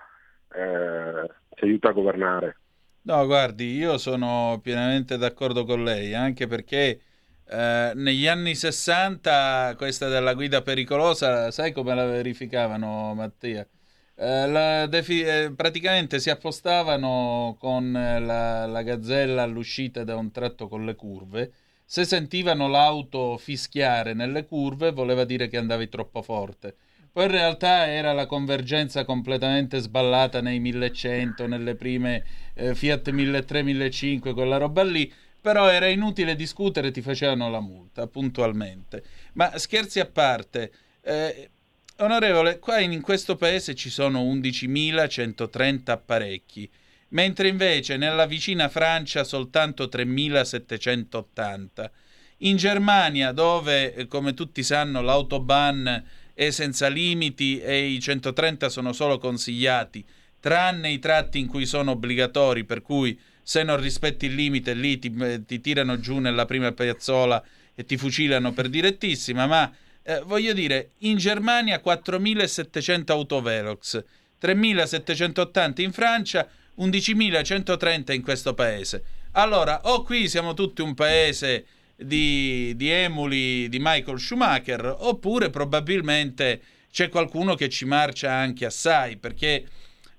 eh, ci aiuta a governare. No, guardi, io sono pienamente d'accordo con lei, anche perché eh, negli anni 60 questa della guida pericolosa, sai come la verificavano Mattia? Eh, defi- eh, praticamente si appostavano con la, la gazzella all'uscita da un tratto con le curve. Se sentivano l'auto fischiare nelle curve, voleva dire che andavi troppo forte. Poi in realtà era la convergenza completamente sballata nei 1100, nelle prime eh, Fiat 1300, 1500, quella roba lì. Però era inutile discutere, ti facevano la multa puntualmente. Ma scherzi a parte, eh, onorevole, qua in questo paese ci sono 11.130 apparecchi, mentre invece nella vicina Francia soltanto 3.780. In Germania, dove, eh, come tutti sanno, l'autoban è senza limiti e i 130 sono solo consigliati, tranne i tratti in cui sono obbligatori, per cui se non rispetti il limite lì ti, eh, ti tirano giù nella prima piazzola e ti fucilano per direttissima, ma eh, voglio dire, in Germania 4.700 autovelox, 3.780 in Francia, 11.130 in questo paese. Allora, o qui siamo tutti un paese di, di emuli di Michael Schumacher, oppure probabilmente c'è qualcuno che ci marcia anche assai, perché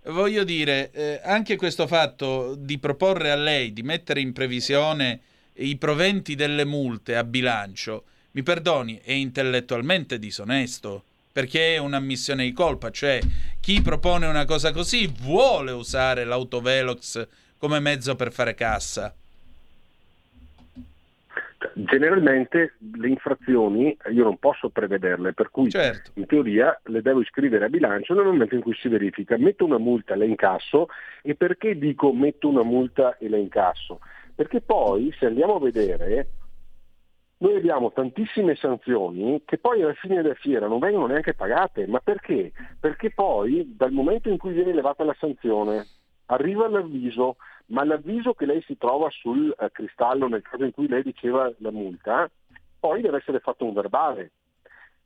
voglio dire, eh, anche questo fatto di proporre a lei di mettere in previsione i proventi delle multe a bilancio, mi perdoni, è intellettualmente disonesto, perché è un'ammissione di colpa, cioè chi propone una cosa così vuole usare l'autovelox come mezzo per fare cassa. Generalmente le infrazioni io non posso prevederle, per cui certo. in teoria le devo iscrivere a bilancio nel momento in cui si verifica. Metto una multa, la incasso e perché dico metto una multa e la incasso? Perché poi se andiamo a vedere noi abbiamo tantissime sanzioni che poi alla fine della fiera non vengono neanche pagate. Ma perché? Perché poi dal momento in cui viene levata la sanzione arriva l'avviso, ma l'avviso che lei si trova sul eh, cristallo nel caso in cui lei diceva la multa, poi deve essere fatto un verbale.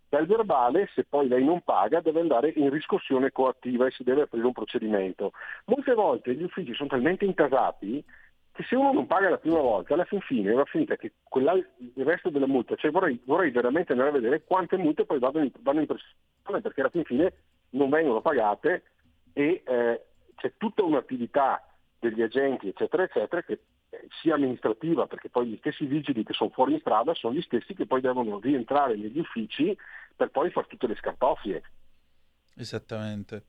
Dal verbale, se poi lei non paga, deve andare in riscossione coattiva e si deve aprire un procedimento. Molte volte gli uffici sono talmente intasati che se uno non paga la prima volta, alla fin fine va finita che il resto della multa, cioè vorrei, vorrei, veramente andare a vedere quante multe poi vanno in, vanno in pressione, perché alla fin fine non vengono pagate e eh, c'è tutta un'attività degli agenti, eccetera, eccetera, che sia amministrativa, perché poi gli stessi vigili che sono fuori in strada sono gli stessi che poi devono rientrare negli uffici per poi fare tutte le scartoffie. Esattamente.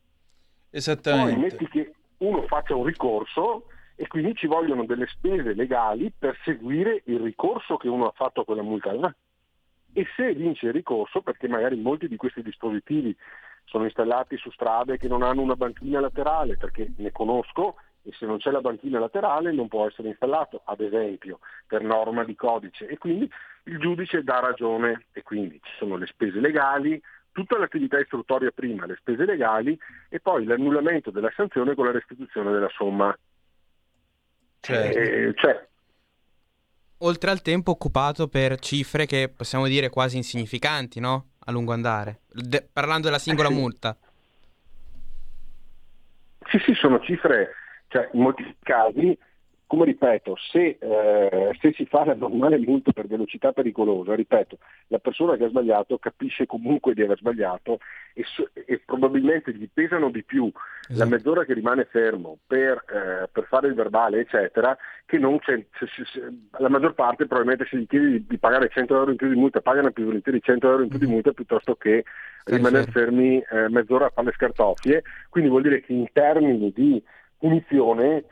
Esattamente. Poi metti che uno faccia un ricorso e quindi ci vogliono delle spese legali per seguire il ricorso che uno ha fatto a quella multa. E se vince il ricorso, perché magari molti di questi dispositivi sono installati su strade che non hanno una banchina laterale, perché ne conosco e se non c'è la banchina laterale non può essere installato, ad esempio, per norma di codice e quindi il giudice dà ragione e quindi ci sono le spese legali, tutta l'attività istruttoria prima, le spese legali e poi l'annullamento della sanzione con la restituzione della somma. Certo. Eh, cioè, Oltre al tempo occupato per cifre che possiamo dire quasi insignificanti, no? A lungo andare, De- parlando della singola eh sì. multa. Sì, sì, sono cifre cioè, in molti casi, come ripeto, se, eh, se, si fa la normale multa per velocità pericolosa, ripeto, la persona che ha sbagliato capisce comunque di aver sbagliato e, e probabilmente gli pesano di più esatto. la mezz'ora che rimane fermo per, eh, per, fare il verbale, eccetera, che non c'è, se, se, la maggior parte probabilmente se gli chiede di, di, pagare 100 euro in più di multa, pagano più volentieri 100 euro in più di mm. multa piuttosto che rimanere fermi eh, mezz'ora a fare le scartoffie. Quindi vuol dire che in termini di punizione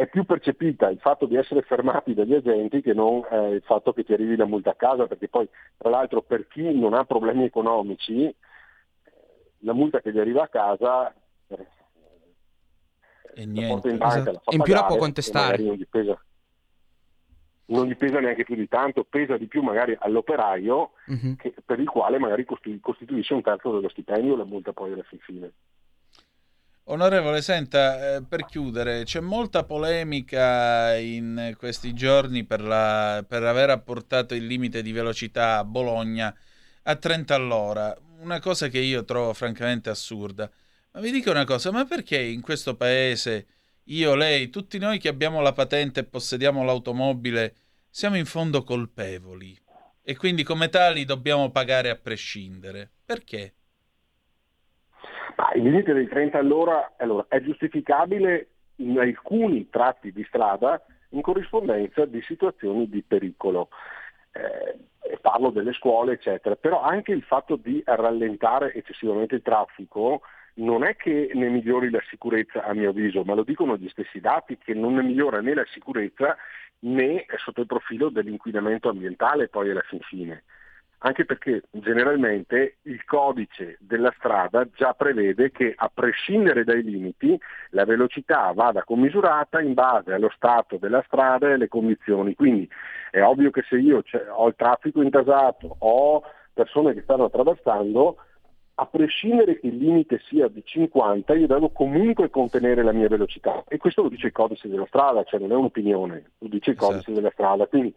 è più percepita il fatto di essere fermati dagli agenti che non eh, il fatto che ti arrivi la multa a casa, perché poi tra l'altro per chi non ha problemi economici, la multa che gli arriva a casa eh, e niente. in banca, esatto. in più la può contestare. Non gli, pesa, non gli, pesa, neanche più di tanto, pesa di più magari all'operaio uh-huh. che, per il quale magari costituisce un terzo dello stipendio la multa poi alla fine. Onorevole, senta, eh, per chiudere, c'è molta polemica in questi giorni per, la, per aver apportato il limite di velocità a Bologna a 30 all'ora, una cosa che io trovo francamente assurda. Ma vi dico una cosa, ma perché in questo paese io, lei, tutti noi che abbiamo la patente e possediamo l'automobile siamo in fondo colpevoli e quindi come tali dobbiamo pagare a prescindere? Perché? Ma il limite dei 30 all'ora allora, è giustificabile in alcuni tratti di strada in corrispondenza di situazioni di pericolo. Eh, parlo delle scuole, eccetera, però anche il fatto di rallentare eccessivamente il traffico non è che ne migliori la sicurezza a mio avviso, ma lo dicono gli stessi dati che non ne migliora né la sicurezza né sotto il profilo dell'inquinamento ambientale poi alla fin fine anche perché generalmente il codice della strada già prevede che a prescindere dai limiti la velocità vada commisurata in base allo stato della strada e alle condizioni. Quindi è ovvio che se io ho il traffico intasato, ho persone che stanno attraversando, a prescindere che il limite sia di 50, io devo comunque contenere la mia velocità. E questo lo dice il codice della strada, cioè non è un'opinione, lo dice il codice esatto. della strada. Quindi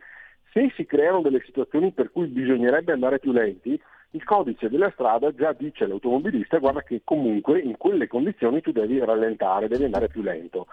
se si creano delle situazioni per cui bisognerebbe andare più lenti, il codice della strada già dice all'automobilista guarda che comunque in quelle condizioni tu devi rallentare, devi andare più lento.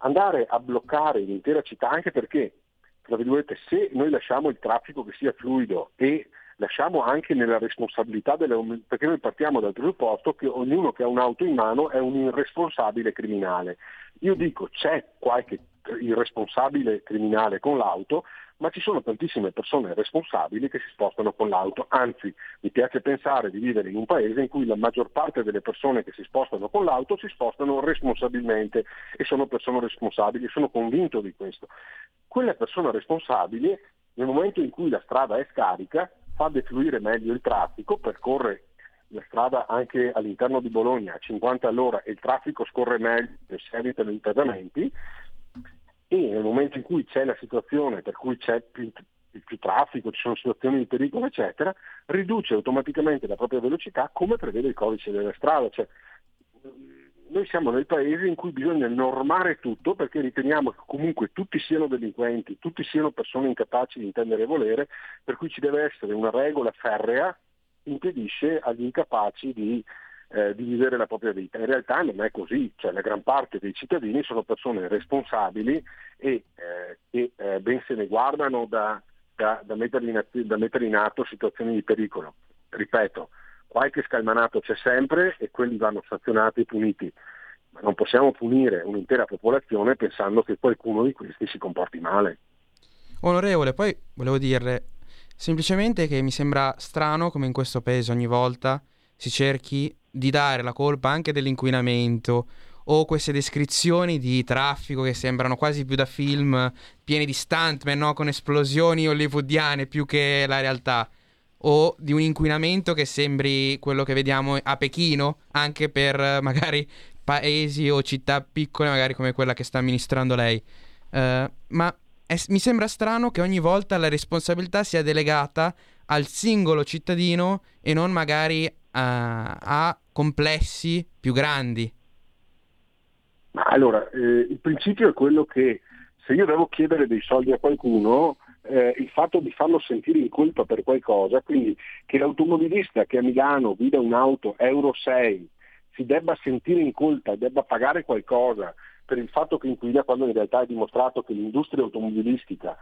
Andare a bloccare l'intera città anche perché, tra virgolette, se noi lasciamo il traffico che sia fluido e lasciamo anche nella responsabilità delle, perché noi partiamo dal presupposto che ognuno che ha un'auto in mano è un irresponsabile criminale. Io dico c'è qualche irresponsabile criminale con l'auto, ma ci sono tantissime persone responsabili che si spostano con l'auto, anzi mi piace pensare di vivere in un paese in cui la maggior parte delle persone che si spostano con l'auto si spostano responsabilmente e sono persone responsabili, sono convinto di questo. Quelle persone responsabili nel momento in cui la strada è scarica fa defluire meglio il traffico, percorre la strada anche all'interno di Bologna a 50 all'ora e il traffico scorre meglio si evitano i pesamenti, e nel momento in cui c'è la situazione per cui c'è più, più traffico, ci sono situazioni di pericolo, eccetera, riduce automaticamente la propria velocità come prevede il codice della strada. Cioè, noi siamo nel paese in cui bisogna normare tutto perché riteniamo che comunque tutti siano delinquenti, tutti siano persone incapaci di intendere e volere, per cui ci deve essere una regola ferrea che impedisce agli incapaci di eh, di vivere la propria vita. In realtà non è così, cioè la gran parte dei cittadini sono persone responsabili e eh, che eh, ben se ne guardano da, da, da, mettere in, da, mettere in, atto situazioni di pericolo. Ripeto, qualche scalmanato c'è sempre e quelli vanno sanzionati e puniti, ma non possiamo punire un'intera popolazione pensando che qualcuno di questi si comporti male. Onorevole, poi volevo dirle semplicemente che mi sembra strano come in questo paese ogni volta si cerchi di dare la colpa anche dell'inquinamento o queste descrizioni di traffico che sembrano quasi più da film pieni di stuntman, no? con esplosioni hollywoodiane più che la realtà, o di un inquinamento che sembri quello che vediamo a Pechino, anche per magari paesi o città piccole, magari come quella che sta amministrando lei. Uh, ma è, mi sembra strano che ogni volta la responsabilità sia delegata al singolo cittadino e non magari a, a complessi più grandi? allora, eh, il principio è quello che se io devo chiedere dei soldi a qualcuno, eh, il fatto di farlo sentire in colpa per qualcosa, quindi che l'automobilista che a Milano guida un'auto Euro 6 si debba sentire in colpa debba pagare qualcosa per il fatto che inquina quando in realtà è dimostrato che l'industria automobilistica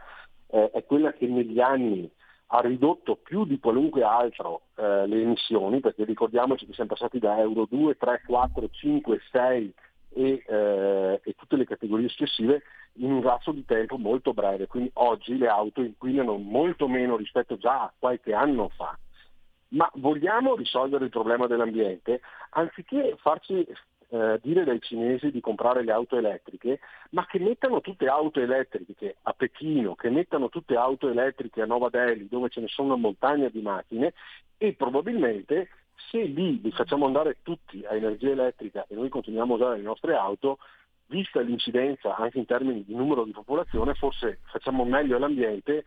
eh, è quella che negli anni ha ridotto più di qualunque altro eh, le emissioni, perché ricordiamoci che siamo passati da Euro 2, 3, 4, 5, 6 e, eh, e tutte le categorie successive in un lasso di tempo molto breve, quindi oggi le auto inquinano molto meno rispetto già a qualche anno fa. Ma vogliamo risolvere il problema dell'ambiente anziché farci eh, dire dai cinesi di comprare le auto elettriche, ma che mettano tutte auto elettriche a Pechino, che mettano tutte auto elettriche a Nova Delhi, dove ce ne sono una montagna di macchine, e probabilmente se lì li facciamo andare tutti a energia elettrica e noi continuiamo a usare le nostre auto, vista l'incidenza anche in termini di numero di popolazione, forse facciamo meglio all'ambiente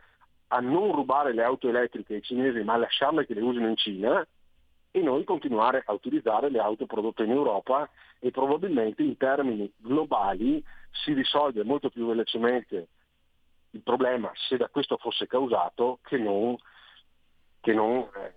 a non rubare le auto elettriche ai cinesi ma a lasciarle che le usino in Cina e noi continuare a utilizzare le auto prodotte in Europa e probabilmente in termini globali si risolve molto più velocemente il problema se da questo fosse causato che non, che non eh,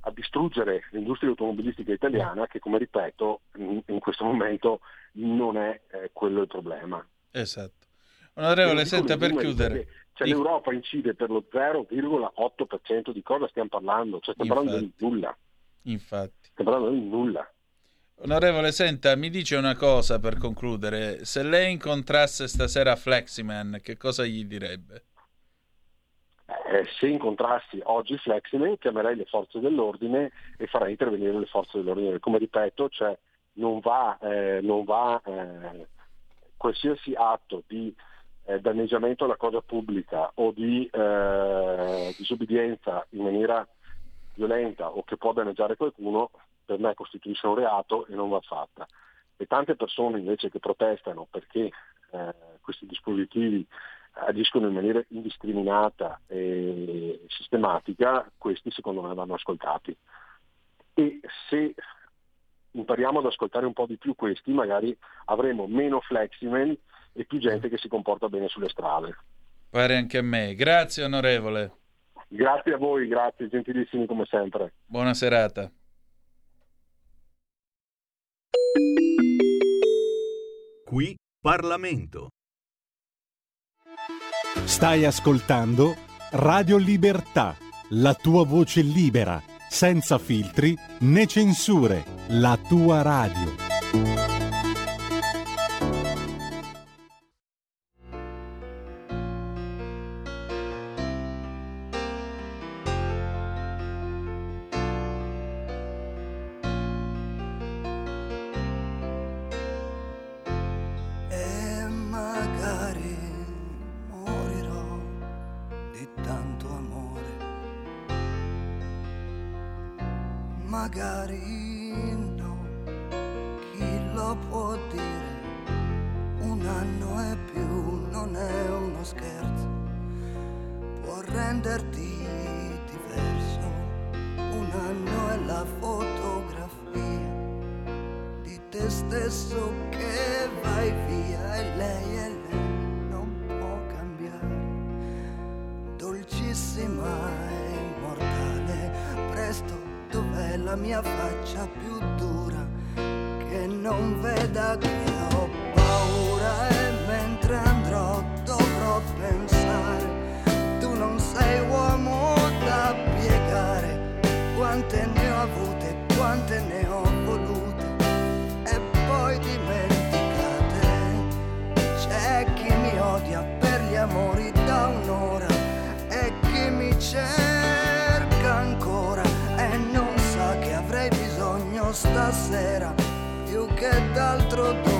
a distruggere l'industria automobilistica italiana che come ripeto in, in questo momento non è eh, quello il problema. Esatto. Onorevole, senta per chiudere. Cioè, L'Europa incide per lo 0,8% di cosa stiamo parlando? Cioè, stiamo parlando di nulla. Infatti. Stiamo parlando di nulla. Onorevole, senta, mi dice una cosa per concludere. Se lei incontrasse stasera Fleximan, che cosa gli direbbe? Eh, se incontrassi oggi Fleximan, chiamerei le forze dell'ordine e farei intervenire le forze dell'ordine. Come ripeto, cioè, non va, eh, non va eh, qualsiasi atto di eh, danneggiamento alla cosa pubblica o di eh, disobbedienza in maniera violenta o che può danneggiare qualcuno, per me costituisce un reato e non va fatta. E tante persone invece che protestano perché eh, questi dispositivi agiscono in maniera indiscriminata e sistematica, questi secondo me vanno ascoltati. E se impariamo ad ascoltare un po' di più questi, magari avremo meno fleximen e più gente che si comporta bene sulle strade. Pare anche a me. Grazie onorevole. Grazie a voi, grazie, gentilissimi come sempre. Buona serata. Qui Parlamento. Stai ascoltando Radio Libertà, la tua voce libera, senza filtri né censure, la tua radio. Magari no, chi lo può dire? Un anno e più non è uno scherzo, può renderti diverso. Un anno è la fotografia di te stesso la mia faccia più dura che non veda che ho paura. E mentre andrò dovrò pensare tu non sei uomo da piegare. Quante ne ho avute quante ne ho volute e poi dimenticate. C'è chi mi odia per gli amori da un'ora e chi mi cerca stasera più che d'altro d'una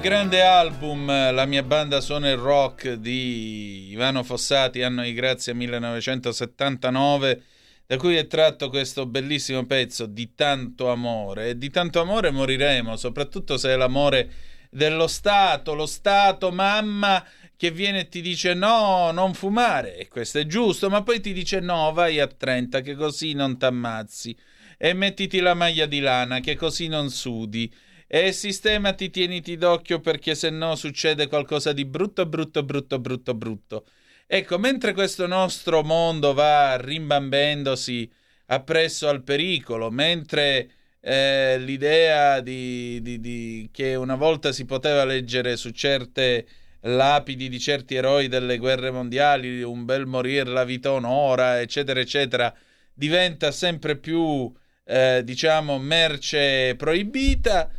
grande album, La mia banda suona il rock di Ivano Fossati, anno di grazia 1979, da cui è tratto questo bellissimo pezzo di tanto amore. E di tanto amore moriremo, soprattutto se è l'amore dello Stato, lo Stato, mamma, che viene e ti dice no, non fumare, e questo è giusto, ma poi ti dice no, vai a 30, che così non t'ammazzi, e mettiti la maglia di lana, che così non sudi e sistemati, tieniti d'occhio perché se no succede qualcosa di brutto, brutto, brutto, brutto, brutto. Ecco, mentre questo nostro mondo va rimbambendosi appresso al pericolo, mentre eh, l'idea di, di, di, che una volta si poteva leggere su certe lapidi di certi eroi delle guerre mondiali, un bel morire, la vita onora, eccetera, eccetera, diventa sempre più, eh, diciamo, merce proibita,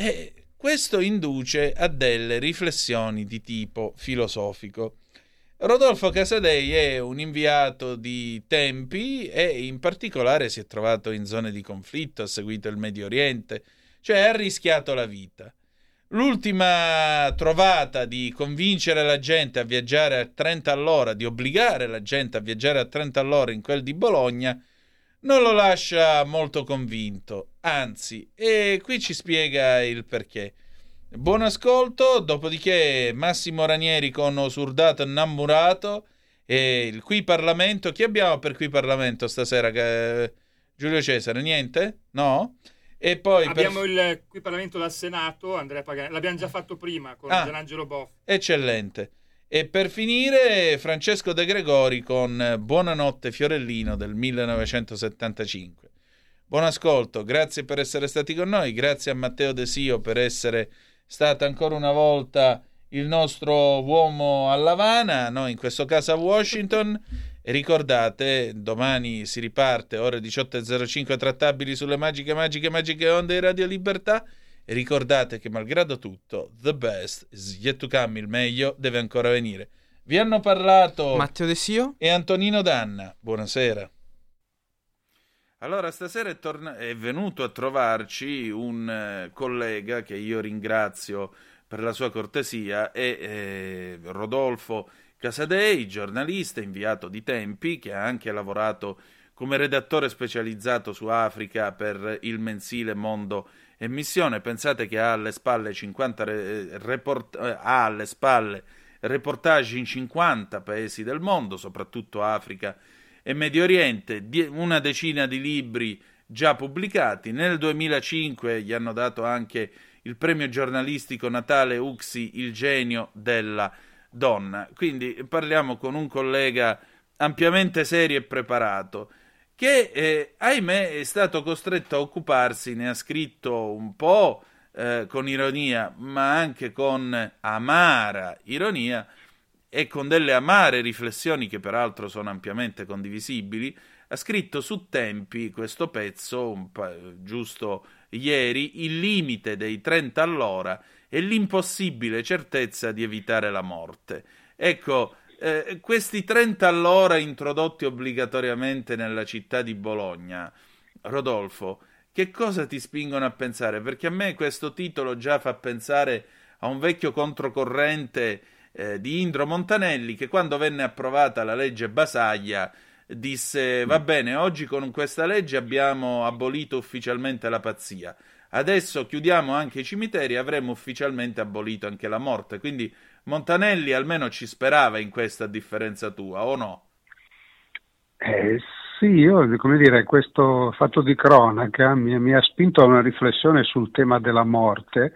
e questo induce a delle riflessioni di tipo filosofico. Rodolfo Casadei è un inviato di tempi e in particolare si è trovato in zone di conflitto, ha seguito il Medio Oriente, cioè ha rischiato la vita. L'ultima trovata di convincere la gente a viaggiare a 30 all'ora, di obbligare la gente a viaggiare a 30 all'ora in quel di Bologna, non lo lascia molto convinto, anzi, e qui ci spiega il perché. Buon ascolto, dopodiché Massimo Ranieri con Osurdato Innamurato e il Qui Parlamento. Chi abbiamo per Qui Parlamento stasera? Giulio Cesare, niente? No? E poi abbiamo per... il Qui Parlamento dal Senato, Andrea Pagani. L'abbiamo già fatto prima con ah, Gianangelo Boff. Eccellente. E per finire Francesco De Gregori con Buonanotte Fiorellino del 1975. Buon ascolto, grazie per essere stati con noi, grazie a Matteo De Sio per essere stato ancora una volta il nostro uomo a Lavana, noi in questo caso a Washington. E ricordate, domani si riparte, ore 18.05 trattabili sulle magiche, magiche, magiche onde di Radio Libertà. E ricordate che malgrado tutto, the best is yet to come, il meglio deve ancora venire. Vi hanno parlato Matteo De Sio e Antonino Danna. Buonasera. Allora, stasera è, torna- è venuto a trovarci un eh, collega che io ringrazio per la sua cortesia, è eh, Rodolfo Casadei, giornalista inviato di Tempi, che ha anche lavorato come redattore specializzato su Africa per il mensile Mondo e Missione. Pensate che ha alle spalle 50 re- report- eh, ha alle spalle reportage in 50 paesi del mondo, soprattutto Africa e Medio Oriente, una decina di libri già pubblicati. Nel 2005 gli hanno dato anche il premio giornalistico Natale Uxi, il genio della donna. Quindi parliamo con un collega ampiamente serio e preparato che eh, ahimè è stato costretto a occuparsi, ne ha scritto un po' eh, con ironia, ma anche con amara ironia e con delle amare riflessioni che peraltro sono ampiamente condivisibili, ha scritto su Tempi questo pezzo, pa- giusto ieri, il limite dei 30 all'ora e l'impossibile certezza di evitare la morte. Ecco, eh, questi 30 all'ora introdotti obbligatoriamente nella città di Bologna, Rodolfo, che cosa ti spingono a pensare? Perché a me questo titolo già fa pensare a un vecchio controcorrente eh, di Indro Montanelli che quando venne approvata la legge Basaglia disse va bene, oggi con questa legge abbiamo abolito ufficialmente la pazzia, adesso chiudiamo anche i cimiteri e avremo ufficialmente abolito anche la morte, quindi Montanelli almeno ci sperava in questa differenza tua, o no? Eh, sì, io, come dire, questo fatto di cronaca mi, mi ha spinto a una riflessione sul tema della morte,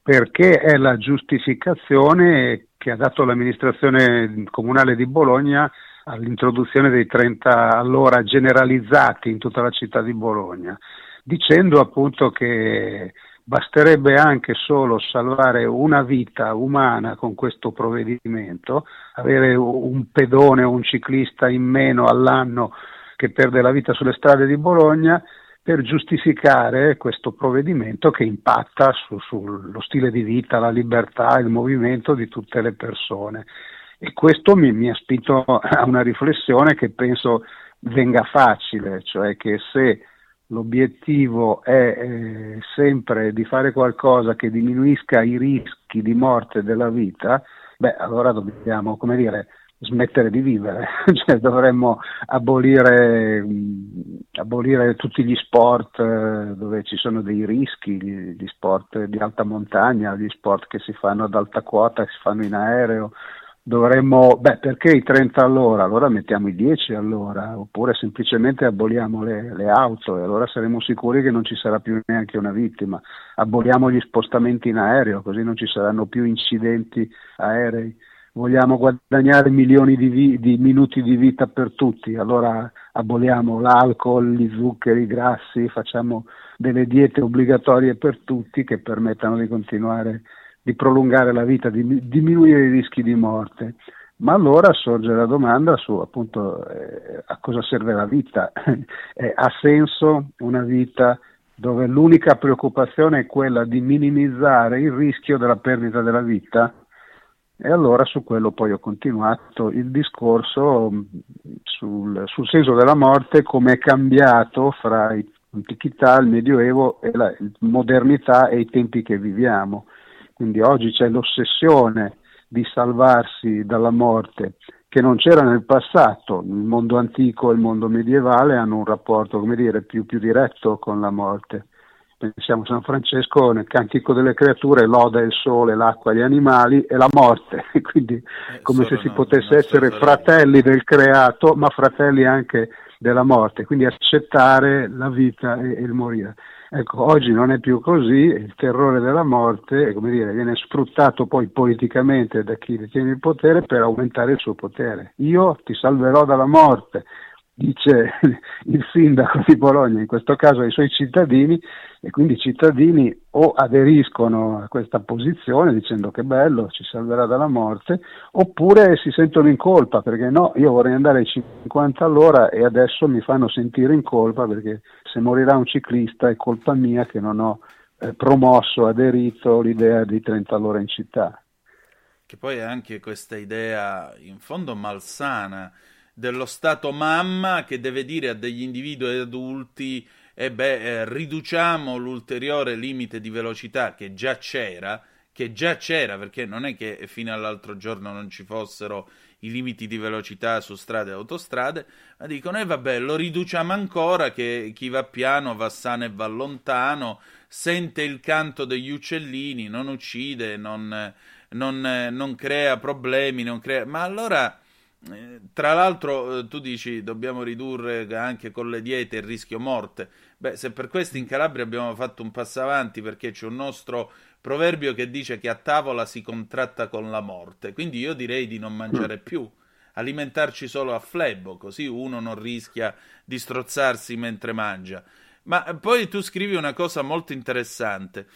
perché è la giustificazione che ha dato l'amministrazione comunale di Bologna all'introduzione dei 30 all'ora generalizzati in tutta la città di Bologna, dicendo appunto che Basterebbe anche solo salvare una vita umana con questo provvedimento, avere un pedone o un ciclista in meno all'anno che perde la vita sulle strade di Bologna per giustificare questo provvedimento che impatta su, sullo stile di vita, la libertà, il movimento di tutte le persone. E questo mi, mi ha spinto a una riflessione che penso venga facile, cioè che se l'obiettivo è eh, sempre di fare qualcosa che diminuisca i rischi di morte della vita, beh, allora dobbiamo, come dire, smettere di vivere, [LAUGHS] cioè dovremmo abolire, abolire, tutti gli sport eh, dove ci sono dei rischi, gli, sport di alta montagna, gli sport che si fanno ad alta quota, che si fanno in aereo. Dovremmo, beh, perché i 30 all'ora? Allora mettiamo i 10 all'ora, oppure semplicemente aboliamo le, le auto e allora saremo sicuri che non ci sarà più neanche una vittima. Aboliamo gli spostamenti in aereo, così non ci saranno più incidenti aerei vogliamo guadagnare milioni di, vi- di, minuti di vita per tutti, allora aboliamo l'alcol, gli zuccheri, i grassi, facciamo delle diete obbligatorie per tutti che permettano di continuare, di prolungare la vita, di diminuire i rischi di morte. Ma allora sorge la domanda su appunto eh, a cosa serve la vita. [LAUGHS] eh, ha senso una vita dove l'unica preoccupazione è quella di minimizzare il rischio della perdita della vita? E allora su quello poi ho continuato il discorso mm, sul, sul senso della morte, come è cambiato fra l'antichità, il medioevo e la modernità e i tempi che viviamo. Quindi oggi c'è l'ossessione di salvarsi dalla morte che non c'era nel passato. Il mondo antico e il mondo medievale hanno un rapporto, come dire, più, più diretto con la morte pensiamo a San Francesco nel Cantico delle Creature loda il sole, l'acqua, gli animali e la morte, [LAUGHS] quindi eh, come se si potesse essere fratelli del creato, ma fratelli anche della morte, quindi accettare la vita e, e, il morire. Ecco, oggi non è più così, il terrore della morte come dire, viene sfruttato poi politicamente da chi detiene il potere per aumentare il suo potere. Io ti salverò dalla morte, dice [LAUGHS] il sindaco di Bologna, in questo caso ai suoi cittadini, e quindi i cittadini o aderiscono a questa posizione dicendo che bello, ci salverà dalla morte, oppure si sentono in colpa perché no, io vorrei andare ai 50 all'ora e adesso mi fanno sentire in colpa perché se morirà un ciclista è colpa mia che non ho eh, promosso, aderito l'idea di 30 all'ora in città. Che poi è anche questa idea in fondo malsana dello Stato mamma che deve dire a degli individui adulti e eh beh, eh, riduciamo l'ulteriore limite di velocità che già c'era, che già c'era perché non è che fino all'altro giorno non ci fossero i limiti di velocità su strade e autostrade, ma dicono e eh vabbè lo riduciamo ancora che chi va piano va sano e va lontano, sente il canto degli uccellini, non uccide, non, non, non crea problemi, non crea... ma allora eh, tra l'altro, eh, tu dici dobbiamo ridurre anche con le diete il rischio morte. Beh, se per questo in Calabria abbiamo fatto un passo avanti perché c'è un nostro proverbio che dice che a tavola si contratta con la morte. Quindi io direi di non mangiare più, alimentarci solo a flebo, così uno non rischia di strozzarsi mentre mangia. Ma poi tu scrivi una cosa molto interessante.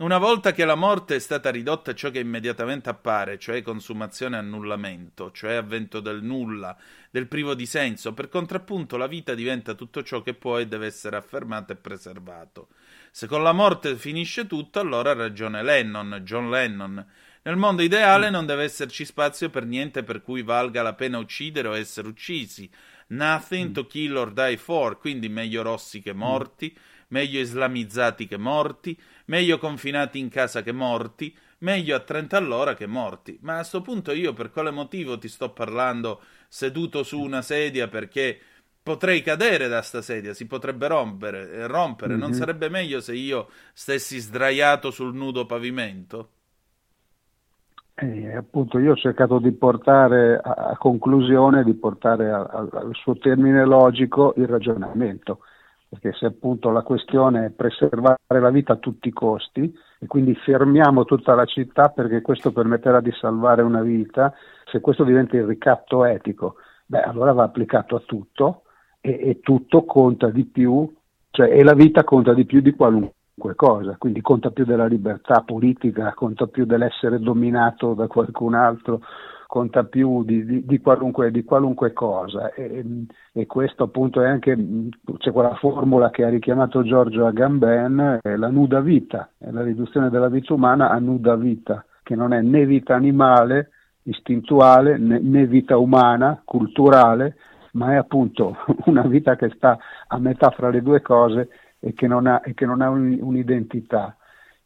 Una volta che la morte è stata ridotta a ciò che immediatamente appare, cioè consumazione e annullamento, cioè avvento del nulla, del privo di senso, per contrappunto la vita diventa tutto ciò che può e deve essere affermato e preservato. Se con la morte finisce tutto, allora ha ragione Lennon, John Lennon. Nel mondo ideale non deve esserci spazio per niente per cui valga la pena uccidere o essere uccisi. Nothing to kill or die for, quindi meglio rossi che morti, meglio islamizzati che morti, meglio confinati in casa che morti, meglio a 30 all'ora che morti. Ma a questo punto io per quale motivo ti sto parlando seduto su una sedia perché potrei cadere da sta sedia, si potrebbe rompere, eh, rompere. Mm-hmm. non sarebbe meglio se io stessi sdraiato sul nudo pavimento? Eh, appunto io ho cercato di portare a, a conclusione, di portare a, a, al suo termine logico il ragionamento perché se appunto la questione è preservare la vita a tutti i costi e quindi fermiamo tutta la città perché questo permetterà di salvare una vita, se questo diventa il ricatto etico, beh allora va applicato a tutto e, e tutto conta di più, cioè e la vita conta di più di qualunque cosa, quindi conta più della libertà politica, conta più dell'essere dominato da qualcun altro conta più di, di, di, qualunque, di qualunque, cosa e, e, questo appunto è anche, c'è quella formula che ha richiamato Giorgio Agamben, è la nuda vita, è la riduzione della vita umana a nuda vita, che non è né vita animale, istintuale, né, né vita umana, culturale, ma è appunto [LAUGHS] una vita che sta a metà fra le due cose e che non ha, che non ha un, un'identità.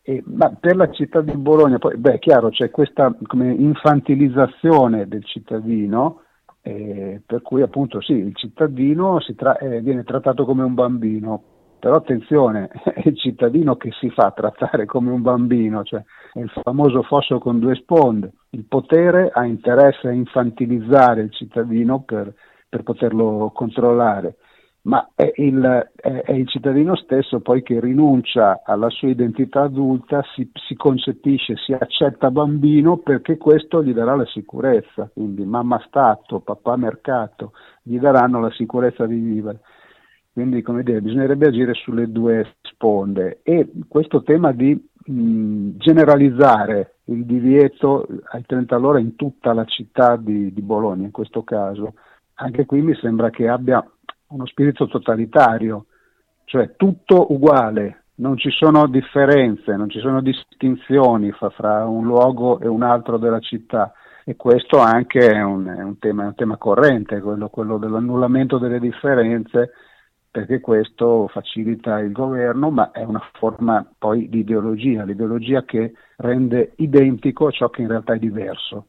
E, ma per la città di Bologna, poi, beh, chiaro, c'è questa come, infantilizzazione del cittadino, eh, per cui appunto sì, il cittadino tra- eh, viene trattato come un bambino, però attenzione, [LAUGHS] è il cittadino che si fa trattare come un bambino, cioè è il famoso fosso con due sponde. Il potere ha interesse a infantilizzare il cittadino per, per poterlo controllare, ma è il, è, il, cittadino stesso poi che rinuncia alla sua identità adulta, si, si, concepisce, si accetta bambino perché questo gli darà la sicurezza, quindi mamma Stato, papà mercato, gli daranno la sicurezza di vivere. Quindi, come dire, bisognerebbe agire sulle due sponde e questo tema di mh, generalizzare il divieto ai 30 all'ora in tutta la città di, di Bologna, in questo caso, anche qui mi sembra che abbia uno spirito totalitario, cioè tutto uguale, non ci sono differenze, non ci sono distinzioni fra, fra un luogo e un altro della città e questo anche è un, è un, tema, è un tema, corrente, quello, quello dell'annullamento delle differenze perché questo facilita il governo, ma è una forma poi di ideologia, l'ideologia che rende identico ciò che in realtà è diverso.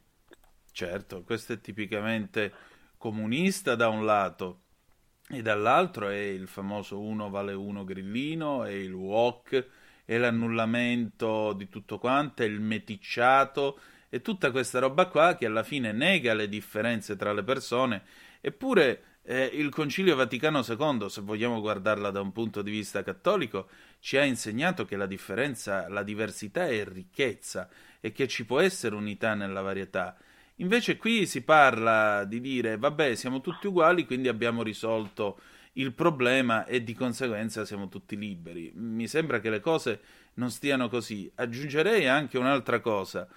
Certo, questo è tipicamente comunista da un lato e dall'altro è il famoso uno vale uno grillino, è il walk, è l'annullamento di tutto quanto, è il meticciato e tutta questa roba qua che alla fine nega le differenze tra le persone, eppure eh, il Concilio Vaticano II, se vogliamo guardarla da un punto di vista cattolico, ci ha insegnato che la differenza, la diversità è ricchezza e che ci può essere unità nella varietà. Invece qui si parla di dire vabbè siamo tutti uguali quindi abbiamo risolto il problema e di conseguenza siamo tutti liberi. Mi sembra che le cose non stiano così. Aggiungerei anche un'altra cosa,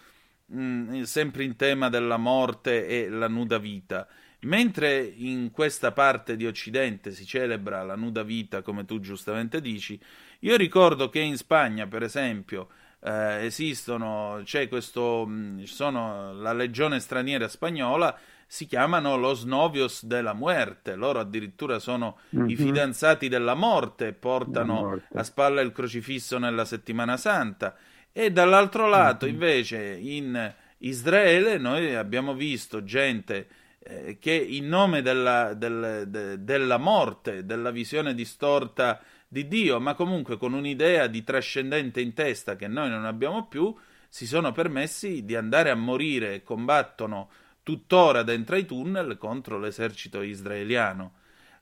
mm, sempre in tema della morte e la nuda vita. Mentre in questa parte di Occidente si celebra la nuda vita, come tu giustamente dici, io ricordo che in Spagna, per esempio, eh, esistono, c'è questo, mh, sono la legione straniera spagnola, si chiamano los novios della muerte, loro addirittura sono mm-hmm. i mhm. fidanzati della morte, portano morte. a spalla il crocifisso nella settimana santa e dall'altro lato mm-hmm. invece in Israele noi abbiamo visto gente eh, che in nome della, del, de, della morte, della visione distorta di Dio, ma comunque con un'idea di trascendente in testa che noi non abbiamo più, si sono permessi di andare a morire e combattono tuttora dentro ai tunnel contro l'esercito israeliano.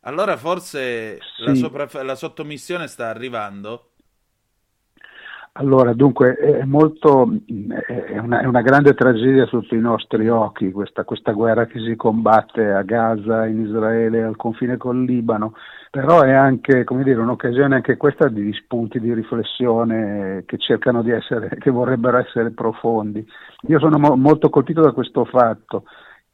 Allora forse sì. la, sopra- la sottomissione sta arrivando? Allora, dunque, è, molto, è, una, è, una, grande tragedia sotto i nostri occhi questa, questa, guerra che si combatte a Gaza, in Israele, al confine col Libano, però è anche, dire, un'occasione anche questa di spunti di riflessione che cercano di essere, che vorrebbero essere profondi. Io sono mo- molto colpito da questo fatto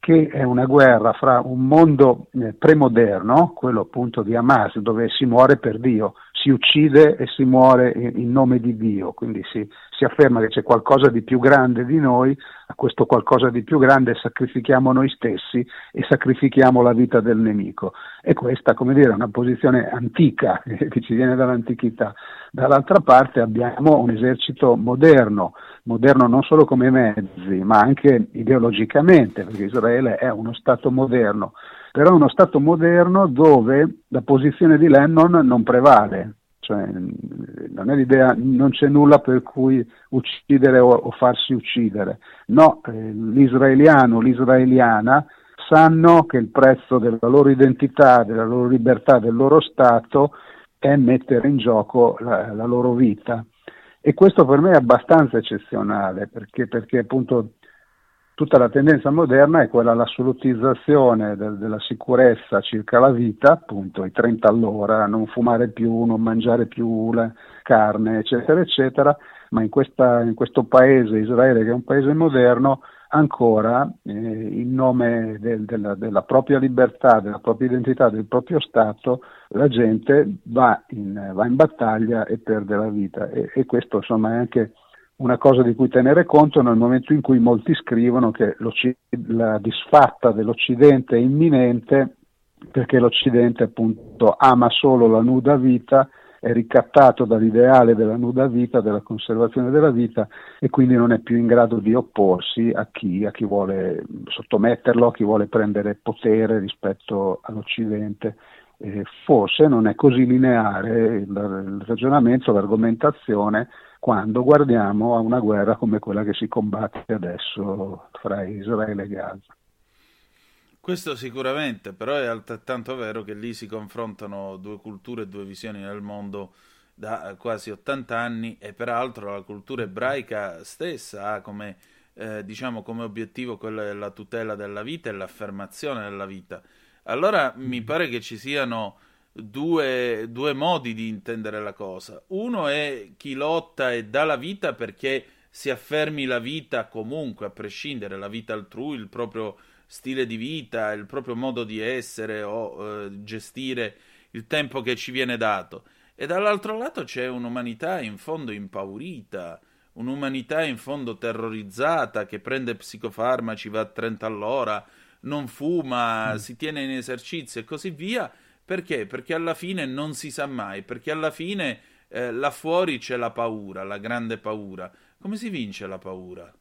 che è una guerra fra un mondo eh, premoderno, quello appunto di Hamas, dove si muore per Dio, si uccide e si muore in nome di Dio, quindi si, si, afferma che c'è qualcosa di più grande di noi, a questo qualcosa di più grande sacrifichiamo noi stessi e sacrifichiamo la vita del nemico. E questa, come dire, è una posizione antica [LAUGHS] che ci viene dall'antichità. Dall'altra parte abbiamo un esercito moderno, moderno non solo come mezzi, ma anche ideologicamente, perché Israele è uno Stato moderno però è uno Stato moderno dove la posizione di Lennon non prevale, cioè, non è l'idea, non c'è nulla per cui uccidere o, o farsi uccidere. No, eh, l'israeliano, l'israeliana sanno che il prezzo della loro identità, della loro libertà, del loro Stato è mettere in gioco la, la loro vita. E questo per me è abbastanza eccezionale, perché, perché appunto tutta la tendenza moderna è quella all'assolutizzazione del, della sicurezza circa la vita, appunto i 30 all'ora, non fumare più, non mangiare più la carne, eccetera, eccetera, ma in, questa, in questo paese, Israele, che è un paese moderno, ancora eh, in nome del, della, della, propria libertà, della propria identità, del proprio Stato, la gente va in, va in battaglia e perde la vita. E, e questo insomma è anche una cosa di cui tenere conto nel momento in cui molti scrivono che la disfatta dell'Occidente è imminente perché l'Occidente appunto ama solo la nuda vita è ricattato dall'ideale della nuda vita, della conservazione della vita e quindi non è più in grado di opporsi a chi, a chi vuole sottometterlo, a chi vuole prendere potere rispetto all'Occidente. Eh, forse non è così lineare il, il ragionamento, l'argomentazione quando guardiamo a una guerra come quella che si combatte adesso fra Israele e Gaza. Questo sicuramente, però è altrettanto vero che lì si confrontano due culture e due visioni nel mondo da quasi 80 anni e peraltro la cultura ebraica stessa ha come, eh, diciamo, come obiettivo quello della tutela della vita e l'affermazione della vita. Allora mi mm. pare che ci siano due, due modi di intendere la cosa. Uno è chi lotta e dà la vita perché si affermi la vita comunque, a prescindere, la vita altrui, il proprio stile di vita, il proprio modo di essere o eh, gestire il tempo che ci viene dato. E dall'altro lato c'è un'umanità in fondo impaurita, un'umanità in fondo terrorizzata che prende psicofarmaci, va a 30 all'ora, non fuma, mm. si tiene in esercizio e così via. Perché? Perché alla fine non si sa mai, perché alla fine eh, là fuori c'è la paura, la grande paura. Come si vince la paura?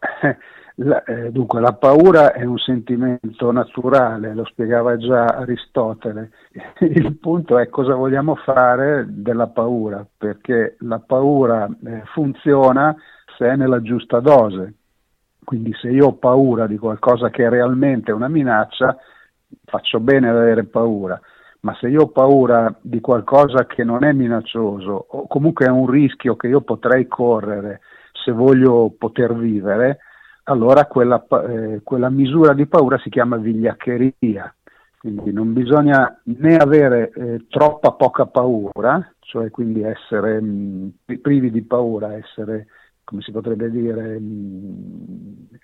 [LAUGHS] La, eh, dunque, la paura è un sentimento naturale, lo spiegava già Aristotele. [LAUGHS] Il punto è cosa vogliamo fare della paura, perché la paura eh, funziona se è nella giusta dose. Quindi se io ho paura di qualcosa che è realmente una minaccia, faccio bene ad avere paura. Ma se io ho paura di qualcosa che non è minaccioso o comunque è un rischio che io potrei correre se voglio poter vivere, allora quella, eh, quella misura di paura si chiama vigliaccheria. Quindi non bisogna né avere eh, troppa poca paura, cioè quindi essere mh, mm, privi di paura, essere, come si potrebbe dire, mh, mm,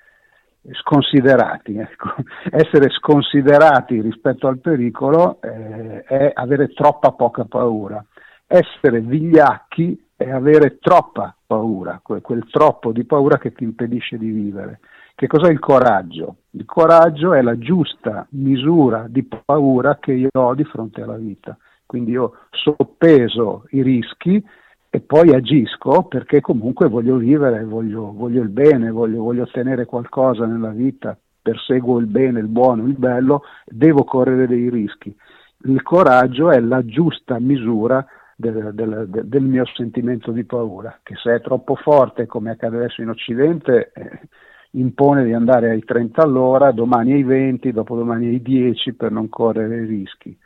sconsiderati. Ecco. Essere sconsiderati rispetto al pericolo eh, è avere troppa poca paura. Essere vigliacchi è avere troppa paura, quel, quel troppo di paura che ti impedisce di vivere. Che cos'è il coraggio? Il coraggio è la giusta misura di paura che io ho di fronte alla vita. Quindi io soppeso i rischi e poi agisco perché comunque voglio vivere, voglio, voglio il bene, voglio, voglio, ottenere qualcosa nella vita, perseguo il bene, il buono, il bello, devo correre dei rischi. Il coraggio è la giusta misura del, del, del, mio sentimento di paura, che se è troppo forte, come accade adesso in Occidente, eh, impone di andare ai 30 all'ora, domani ai 20, dopodomani ai 10 per non correre rischi.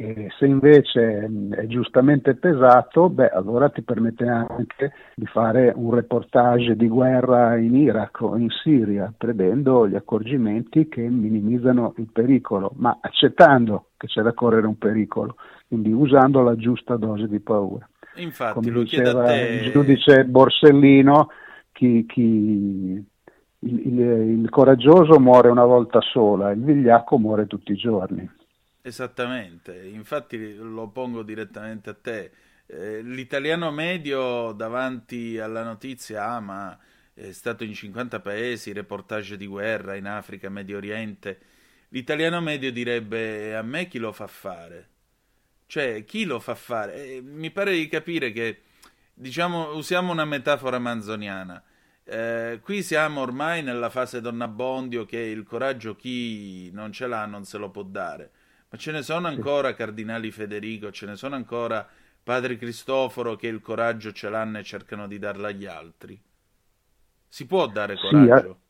E se invece è giustamente pesato, beh, allora ti permette anche di fare un reportage di guerra in Iraq o in Siria, prendendo gli accorgimenti che minimizzano il pericolo, ma accettando che c'è da correre un pericolo, quindi usando la giusta dose di paura. Infatti, Come lo diceva te... il giudice Borsellino, chi, chi il, il, il, coraggioso muore una volta sola, il vigliacco muore tutti i giorni. Esattamente, infatti lo pongo direttamente a te. Eh, l'italiano medio davanti alla notizia, ah ma è stato in 50 paesi, reportage di guerra in Africa, Medio Oriente, l'italiano medio direbbe a me chi lo fa fare? Cioè, chi lo fa fare? Eh, mi pare di capire che, diciamo, usiamo una metafora manzoniana. Eh, qui siamo ormai nella fase Donnabondio che il coraggio chi non ce l'ha non se lo può dare. Ma ce ne sono ancora cardinali Federico, ce ne sono ancora padri Cristoforo che il coraggio ce l'hanno e cercano di darlo agli altri. Si può dare coraggio? Sì,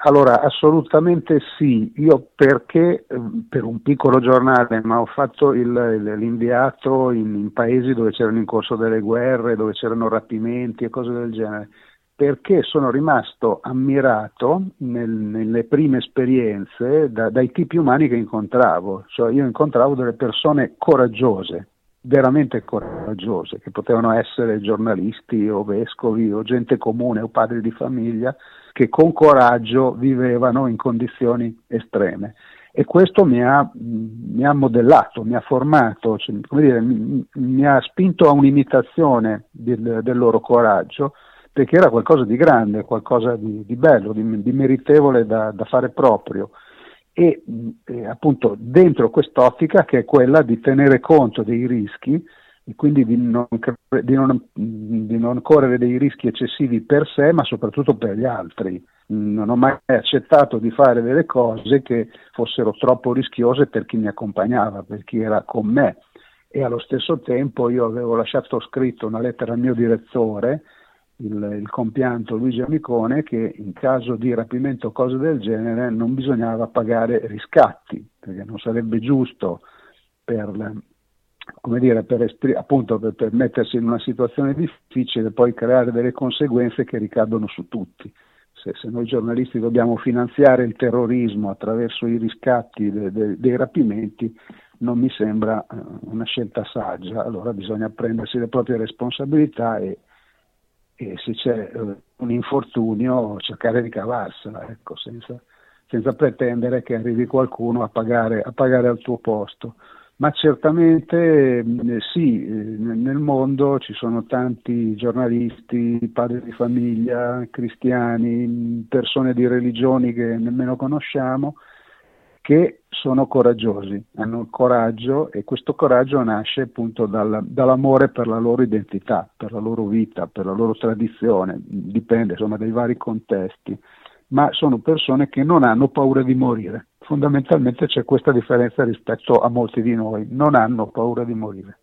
allora, assolutamente sì. Io perché ehm, per un piccolo giornale, ma ho fatto il, l'inviato in, in, paesi dove c'erano in corso delle guerre, dove c'erano rapimenti e cose del genere perché sono rimasto ammirato nel, nelle prime esperienze da, dai tipi umani che incontravo, cioè io incontravo delle persone coraggiose, veramente coraggiose, che potevano essere giornalisti o vescovi o gente comune o padri di famiglia che con coraggio vivevano in condizioni estreme. E questo mi ha, mi ha modellato, mi ha formato, cioè, dire, mi, mi, ha spinto a un'imitazione del, del loro coraggio perché era qualcosa di grande, qualcosa di, di bello, di, di meritevole da, da, fare proprio. e eh, appunto dentro quest'ottica che è quella di tenere conto dei rischi e quindi di non, di, non, di non, correre dei rischi eccessivi per sé ma soprattutto per gli altri. Non ho mai accettato di fare delle cose che fossero troppo rischiose per chi mi accompagnava, per chi era con me e allo stesso tempo io avevo lasciato scritto una lettera al mio direttore, il, il compianto Luigi Amicone, che in caso di rapimento o cose del genere non bisognava pagare riscatti, perché non sarebbe giusto per dire, per, appunto per, per, mettersi in una situazione difficile e poi creare delle conseguenze che ricadono su tutti. Se, se, noi giornalisti dobbiamo finanziare il terrorismo attraverso i riscatti de, de, dei rapimenti, non mi sembra uh, una scelta saggia, allora bisogna prendersi le proprie responsabilità e, e se c'è uh, un infortunio cercare di cavarsela, ecco, senza, senza, pretendere che arrivi qualcuno a pagare, a pagare al tuo posto. Ma certamente eh, sì, eh, nel mondo ci sono tanti giornalisti, padri di famiglia, cristiani, persone di religioni che nemmeno conosciamo, che sono coraggiosi, hanno il coraggio e questo coraggio nasce appunto dal, dall'amore per la loro identità, per la loro vita, per la loro tradizione, dipende insomma dai vari contesti, ma sono persone che non hanno paura di morire fondamentalmente c'è questa differenza rispetto a molti di noi, non hanno paura di morire.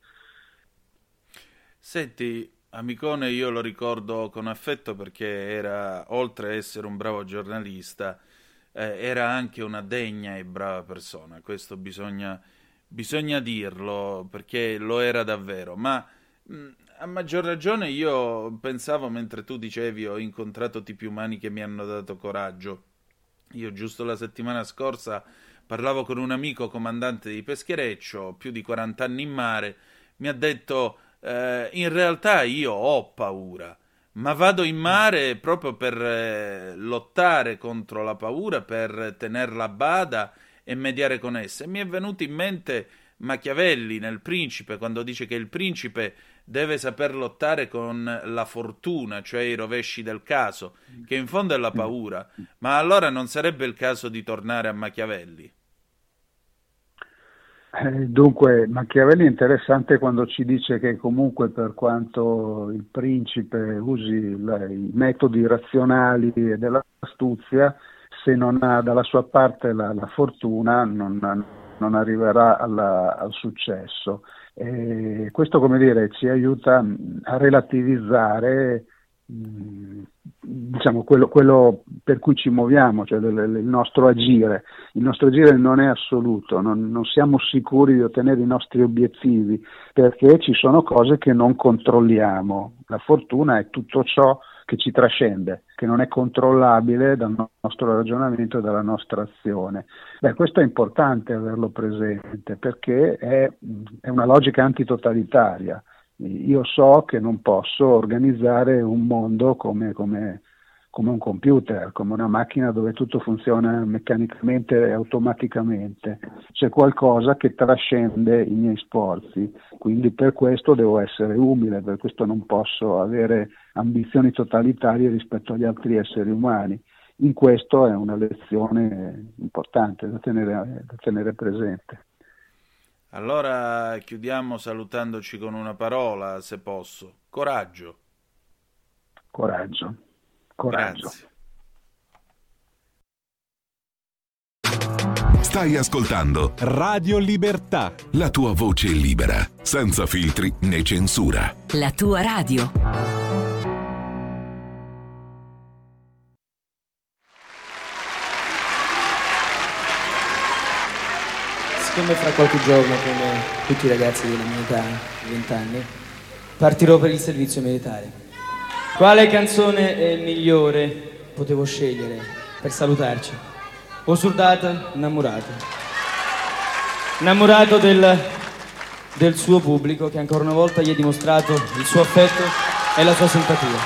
Senti, Amicone io lo ricordo con affetto perché era, oltre a essere un bravo giornalista, eh, era anche una degna e brava persona, questo bisogna, bisogna dirlo perché lo era davvero, ma mh, a maggior ragione io pensavo mentre tu dicevi ho incontrato tipi umani che mi hanno dato coraggio. Io giusto la settimana scorsa parlavo con un amico comandante di peschereccio, più di 40 anni in mare, mi ha detto eh, in realtà io ho paura, ma vado in mare proprio per eh, lottare contro la paura, per tenerla a bada e mediare con essa. E mi è venuto in mente Machiavelli nel Principe, quando dice che il principe deve saper lottare con la fortuna, cioè i rovesci del caso, che in fondo è la paura. Ma allora non sarebbe il caso di tornare a Machiavelli? Eh, dunque, Machiavelli è interessante quando ci dice che comunque per quanto il principe usi la, i metodi razionali e dell'astuzia, se non ha dalla sua parte la, la fortuna non, non arriverà alla, al successo. E questo come dire, ci aiuta a relativizzare diciamo, quello, quello, per cui ci muoviamo, cioè il nostro agire. Il nostro agire non è assoluto, non, non siamo sicuri di ottenere i nostri obiettivi perché ci sono cose che non controlliamo. La fortuna è tutto ciò che ci trascende, che non è controllabile dal nostro ragionamento e dalla nostra azione. Beh, questo è importante averlo presente perché è, è una logica antitotalitaria. Io so che non posso organizzare un mondo come, come come un computer, come una macchina dove tutto funziona meccanicamente e automaticamente. C'è qualcosa che trascende i miei sforzi, quindi per questo devo essere umile, per questo non posso avere ambizioni totalitarie rispetto agli altri esseri umani. In questo è una lezione importante da tenere, da tenere presente. Allora chiudiamo salutandoci con una parola, se posso. Coraggio. Coraggio. Coraggio. Grazie. Stai ascoltando Radio Libertà. La tua voce libera, senza filtri né censura. La tua radio. Siccome fra qualche giorno, come tutti i ragazzi della mia età, 20 anni, partirò per il servizio militare. Quale canzone migliore potevo scegliere per salutarci? O soldato innamorato. Innamorato del, del suo pubblico che ancora una volta gli ha dimostrato il suo affetto e la sua simpatia.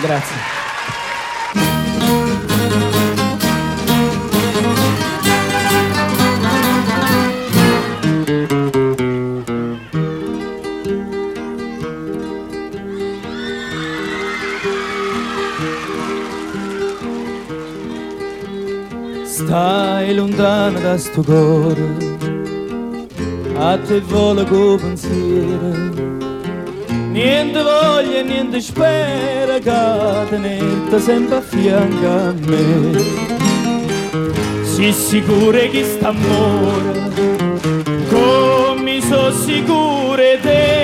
Grazie. Stai lontano da sto cuore, a te vola con pensiero. Niente voglia, niente spera che tenerti sempre a fianco a me. Si sicuro che sta amore, come so sicure te.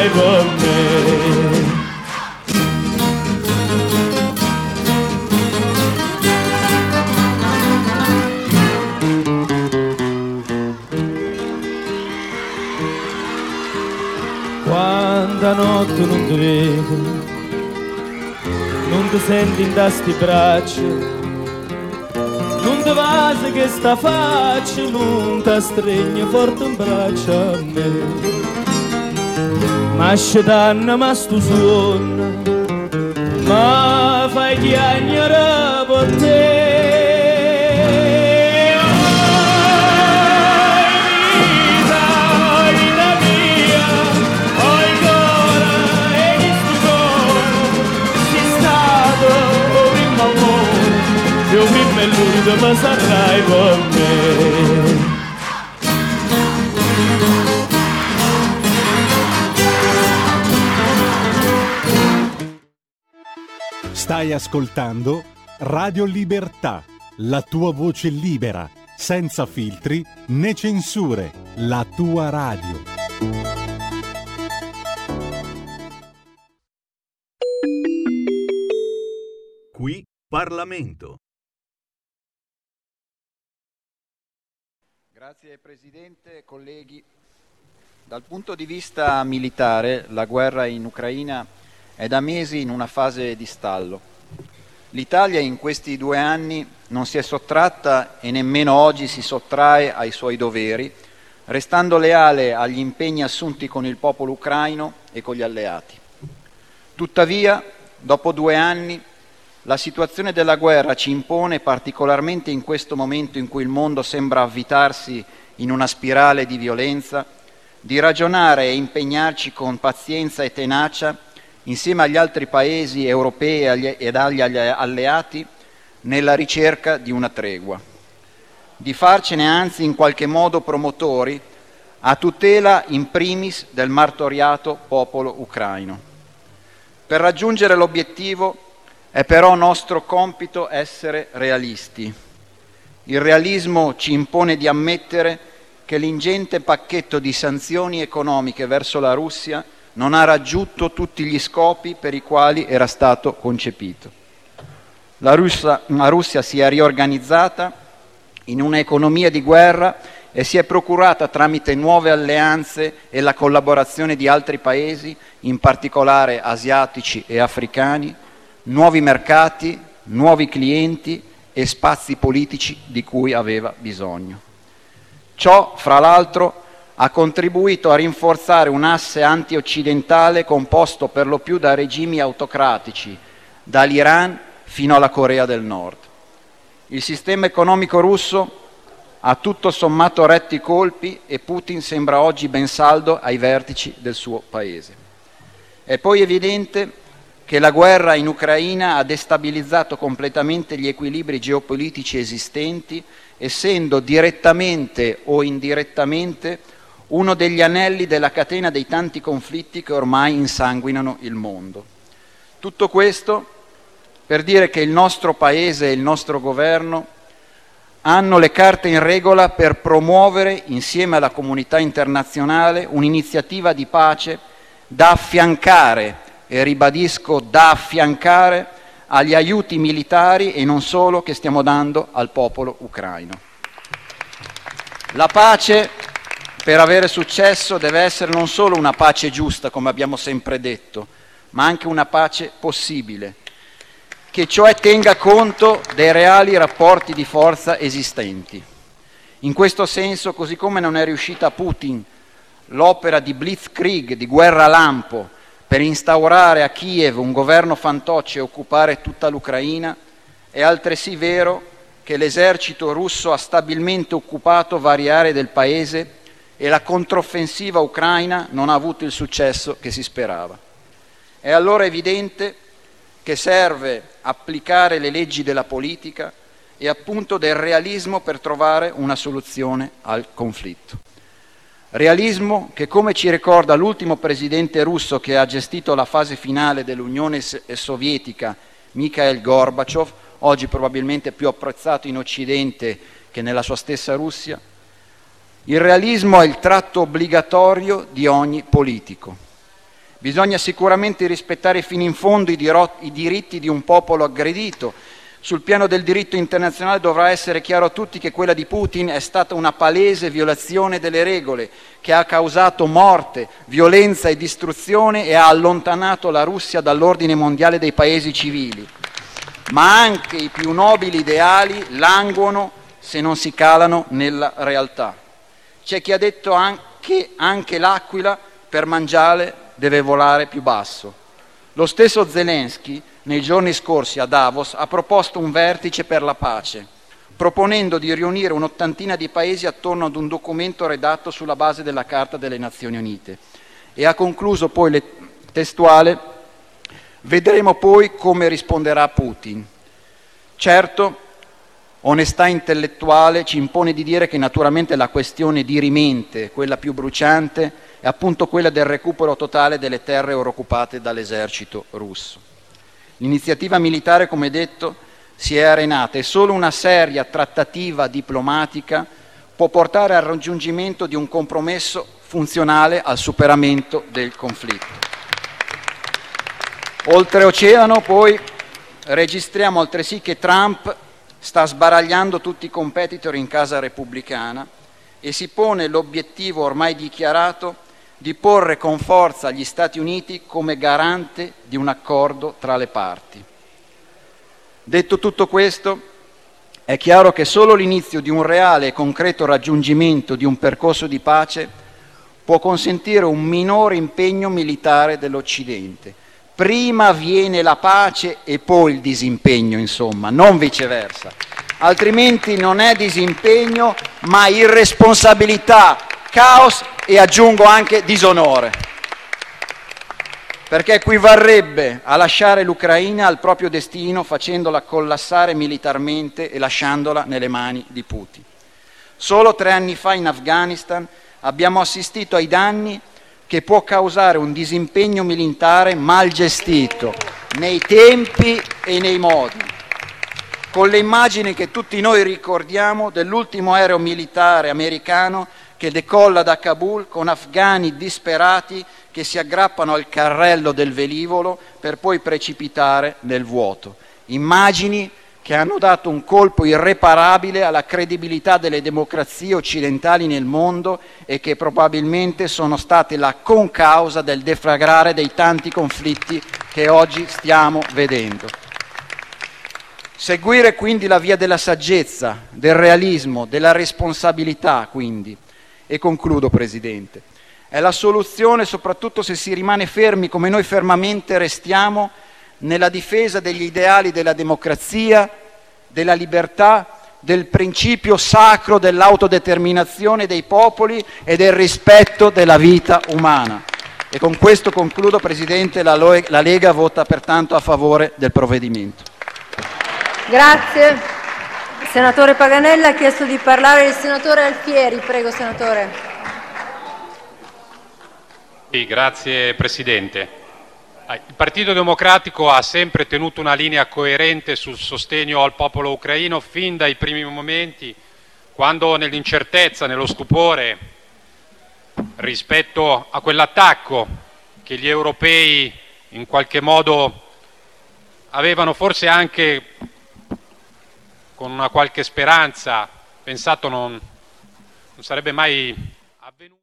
Sarai con me. Quanta notte non ti vedo, non ti senti in tasti braccia, non ti vasi che sta faccia, non ti stregna forte in braccia a me ma scetanna ma stu suono ma fai chiagnare per te Io prima e lui ma sarai con me Stai ascoltando Radio Libertà, la tua voce libera, senza filtri né censure, la tua radio. Qui Parlamento. Grazie Presidente, colleghi. Dal punto di vista militare, la guerra in Ucraina è da mesi in una fase di stallo. L'Italia in questi due anni non si è sottratta e nemmeno oggi si sottrae ai suoi doveri, restando leale agli impegni assunti con il popolo ucraino e con gli alleati. Tuttavia, dopo due anni, la situazione della guerra ci impone, particolarmente in questo momento in cui il mondo sembra avvitarsi in una spirale di violenza, di ragionare e impegnarci con pazienza e tenacia insieme agli altri paesi europei ed agli alleati nella ricerca di una tregua, di farcene anzi in qualche modo promotori a tutela in primis del martoriato popolo ucraino. Per raggiungere l'obiettivo è però nostro compito essere realisti. Il realismo ci impone di ammettere che l'ingente pacchetto di sanzioni economiche verso la Russia non ha raggiunto tutti gli scopi per i quali era stato concepito. La Russia, la Russia si è riorganizzata in un'economia di guerra e si è procurata tramite nuove alleanze e la collaborazione di altri paesi, in particolare asiatici e africani, nuovi mercati, nuovi clienti e spazi politici di cui aveva bisogno. Ciò, fra l'altro, ha contribuito a rinforzare un asse anti-occidentale composto per lo più da regimi autocratici, dall'Iran fino alla Corea del Nord. Il sistema economico russo ha tutto sommato retto i colpi e Putin sembra oggi ben saldo ai vertici del suo paese. È poi evidente che la guerra in Ucraina ha destabilizzato completamente gli equilibri geopolitici esistenti, essendo direttamente o indirettamente uno degli anelli della catena dei tanti conflitti che ormai insanguinano il mondo. Tutto questo per dire che il nostro Paese e il nostro governo hanno le carte in regola per promuovere insieme alla comunità internazionale un'iniziativa di pace da affiancare, e ribadisco da affiancare, agli aiuti militari e non solo che stiamo dando al popolo ucraino. La pace per avere successo deve essere non solo una pace giusta, come abbiamo sempre detto, ma anche una pace possibile, che cioè tenga conto dei reali rapporti di forza esistenti. In questo senso, così come non è riuscita Putin l'opera di blitzkrieg, di guerra lampo, per instaurare a Kiev un governo fantoccio e occupare tutta l'Ucraina, è altresì vero che l'esercito russo ha stabilmente occupato varie aree del paese e la controffensiva ucraina non ha avuto il successo che si sperava. È allora evidente che serve applicare le leggi della politica e appunto del realismo per trovare una soluzione al conflitto. Realismo che, come ci ricorda l'ultimo presidente russo che ha gestito la fase finale dell'Unione Sovietica, Mikhail Gorbaciov, oggi probabilmente più apprezzato in Occidente che nella sua stessa Russia, il realismo è il tratto obbligatorio di ogni politico. Bisogna sicuramente rispettare fino in fondo i, diritti di un popolo aggredito. Sul piano del diritto internazionale dovrà essere chiaro a tutti che quella di Putin è stata una palese violazione delle regole che ha causato morte, violenza e distruzione e ha allontanato la Russia dall'ordine mondiale dei paesi civili. Ma anche i più nobili ideali languono se non si calano nella realtà. C'è chi ha detto anche, anche l'aquila per mangiare deve volare più basso. Lo stesso Zelensky nei giorni scorsi a Davos ha proposto un vertice per la pace, proponendo di riunire un'ottantina di paesi attorno ad un documento redatto sulla base della Carta delle Nazioni Unite. E ha concluso poi le testuale, vedremo poi come risponderà Putin. Certo, Onestà intellettuale ci impone di dire che naturalmente la questione dirimente, quella più bruciante, è appunto quella del recupero totale delle terre ora occupate dall'esercito russo. L'iniziativa militare, come detto, si è arenata e solo una seria trattativa diplomatica può portare al raggiungimento di un compromesso funzionale al superamento del conflitto. Oltreoceano poi registriamo altresì che Trump sta sbaragliando tutti i competitor in casa repubblicana e si pone l'obiettivo ormai dichiarato di porre con forza gli Stati Uniti come garante di un accordo tra le parti. Detto tutto questo, è chiaro che solo l'inizio di un reale e concreto raggiungimento di un percorso di pace può consentire un minore impegno militare dell'Occidente prima viene la pace e poi il disimpegno, insomma, non viceversa. Altrimenti non è disimpegno, ma irresponsabilità, caos e aggiungo anche disonore. Perché equivarrebbe a lasciare l'Ucraina al proprio destino facendola collassare militarmente e lasciandola nelle mani di Putin. Solo tre anni fa in Afghanistan abbiamo assistito ai danni che può causare un disimpegno militare mal gestito nei tempi e nei modi, con le immagini che tutti noi ricordiamo dell'ultimo aereo militare americano che decolla da Kabul con afghani disperati che si aggrappano al carrello del velivolo per poi precipitare nel vuoto. Immagini che hanno dato un colpo irreparabile alla credibilità delle democrazie occidentali nel mondo e che probabilmente sono state la concausa del deflagrare dei tanti conflitti che oggi stiamo vedendo. Seguire quindi la via della saggezza, del realismo, della responsabilità, quindi. E concludo, Presidente. È la soluzione soprattutto se si rimane fermi come noi fermamente restiamo nella difesa degli ideali della democrazia, della libertà, del principio sacro dell'autodeterminazione dei popoli e del rispetto della vita umana. E con questo concludo, Presidente, la, la Lega vota pertanto a favore del provvedimento. Grazie. Senatore Paganella ha chiesto di parlare il senatore Alfieri. Prego, senatore. Sì, grazie Presidente. Il Partito Democratico ha sempre tenuto una linea coerente sul sostegno al popolo ucraino fin dai primi momenti, quando nell'incertezza, nello stupore rispetto a quell'attacco che gli europei in qualche modo avevano forse anche con una qualche speranza pensato non, non sarebbe mai avvenuto.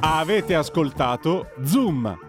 Avete ascoltato Zoom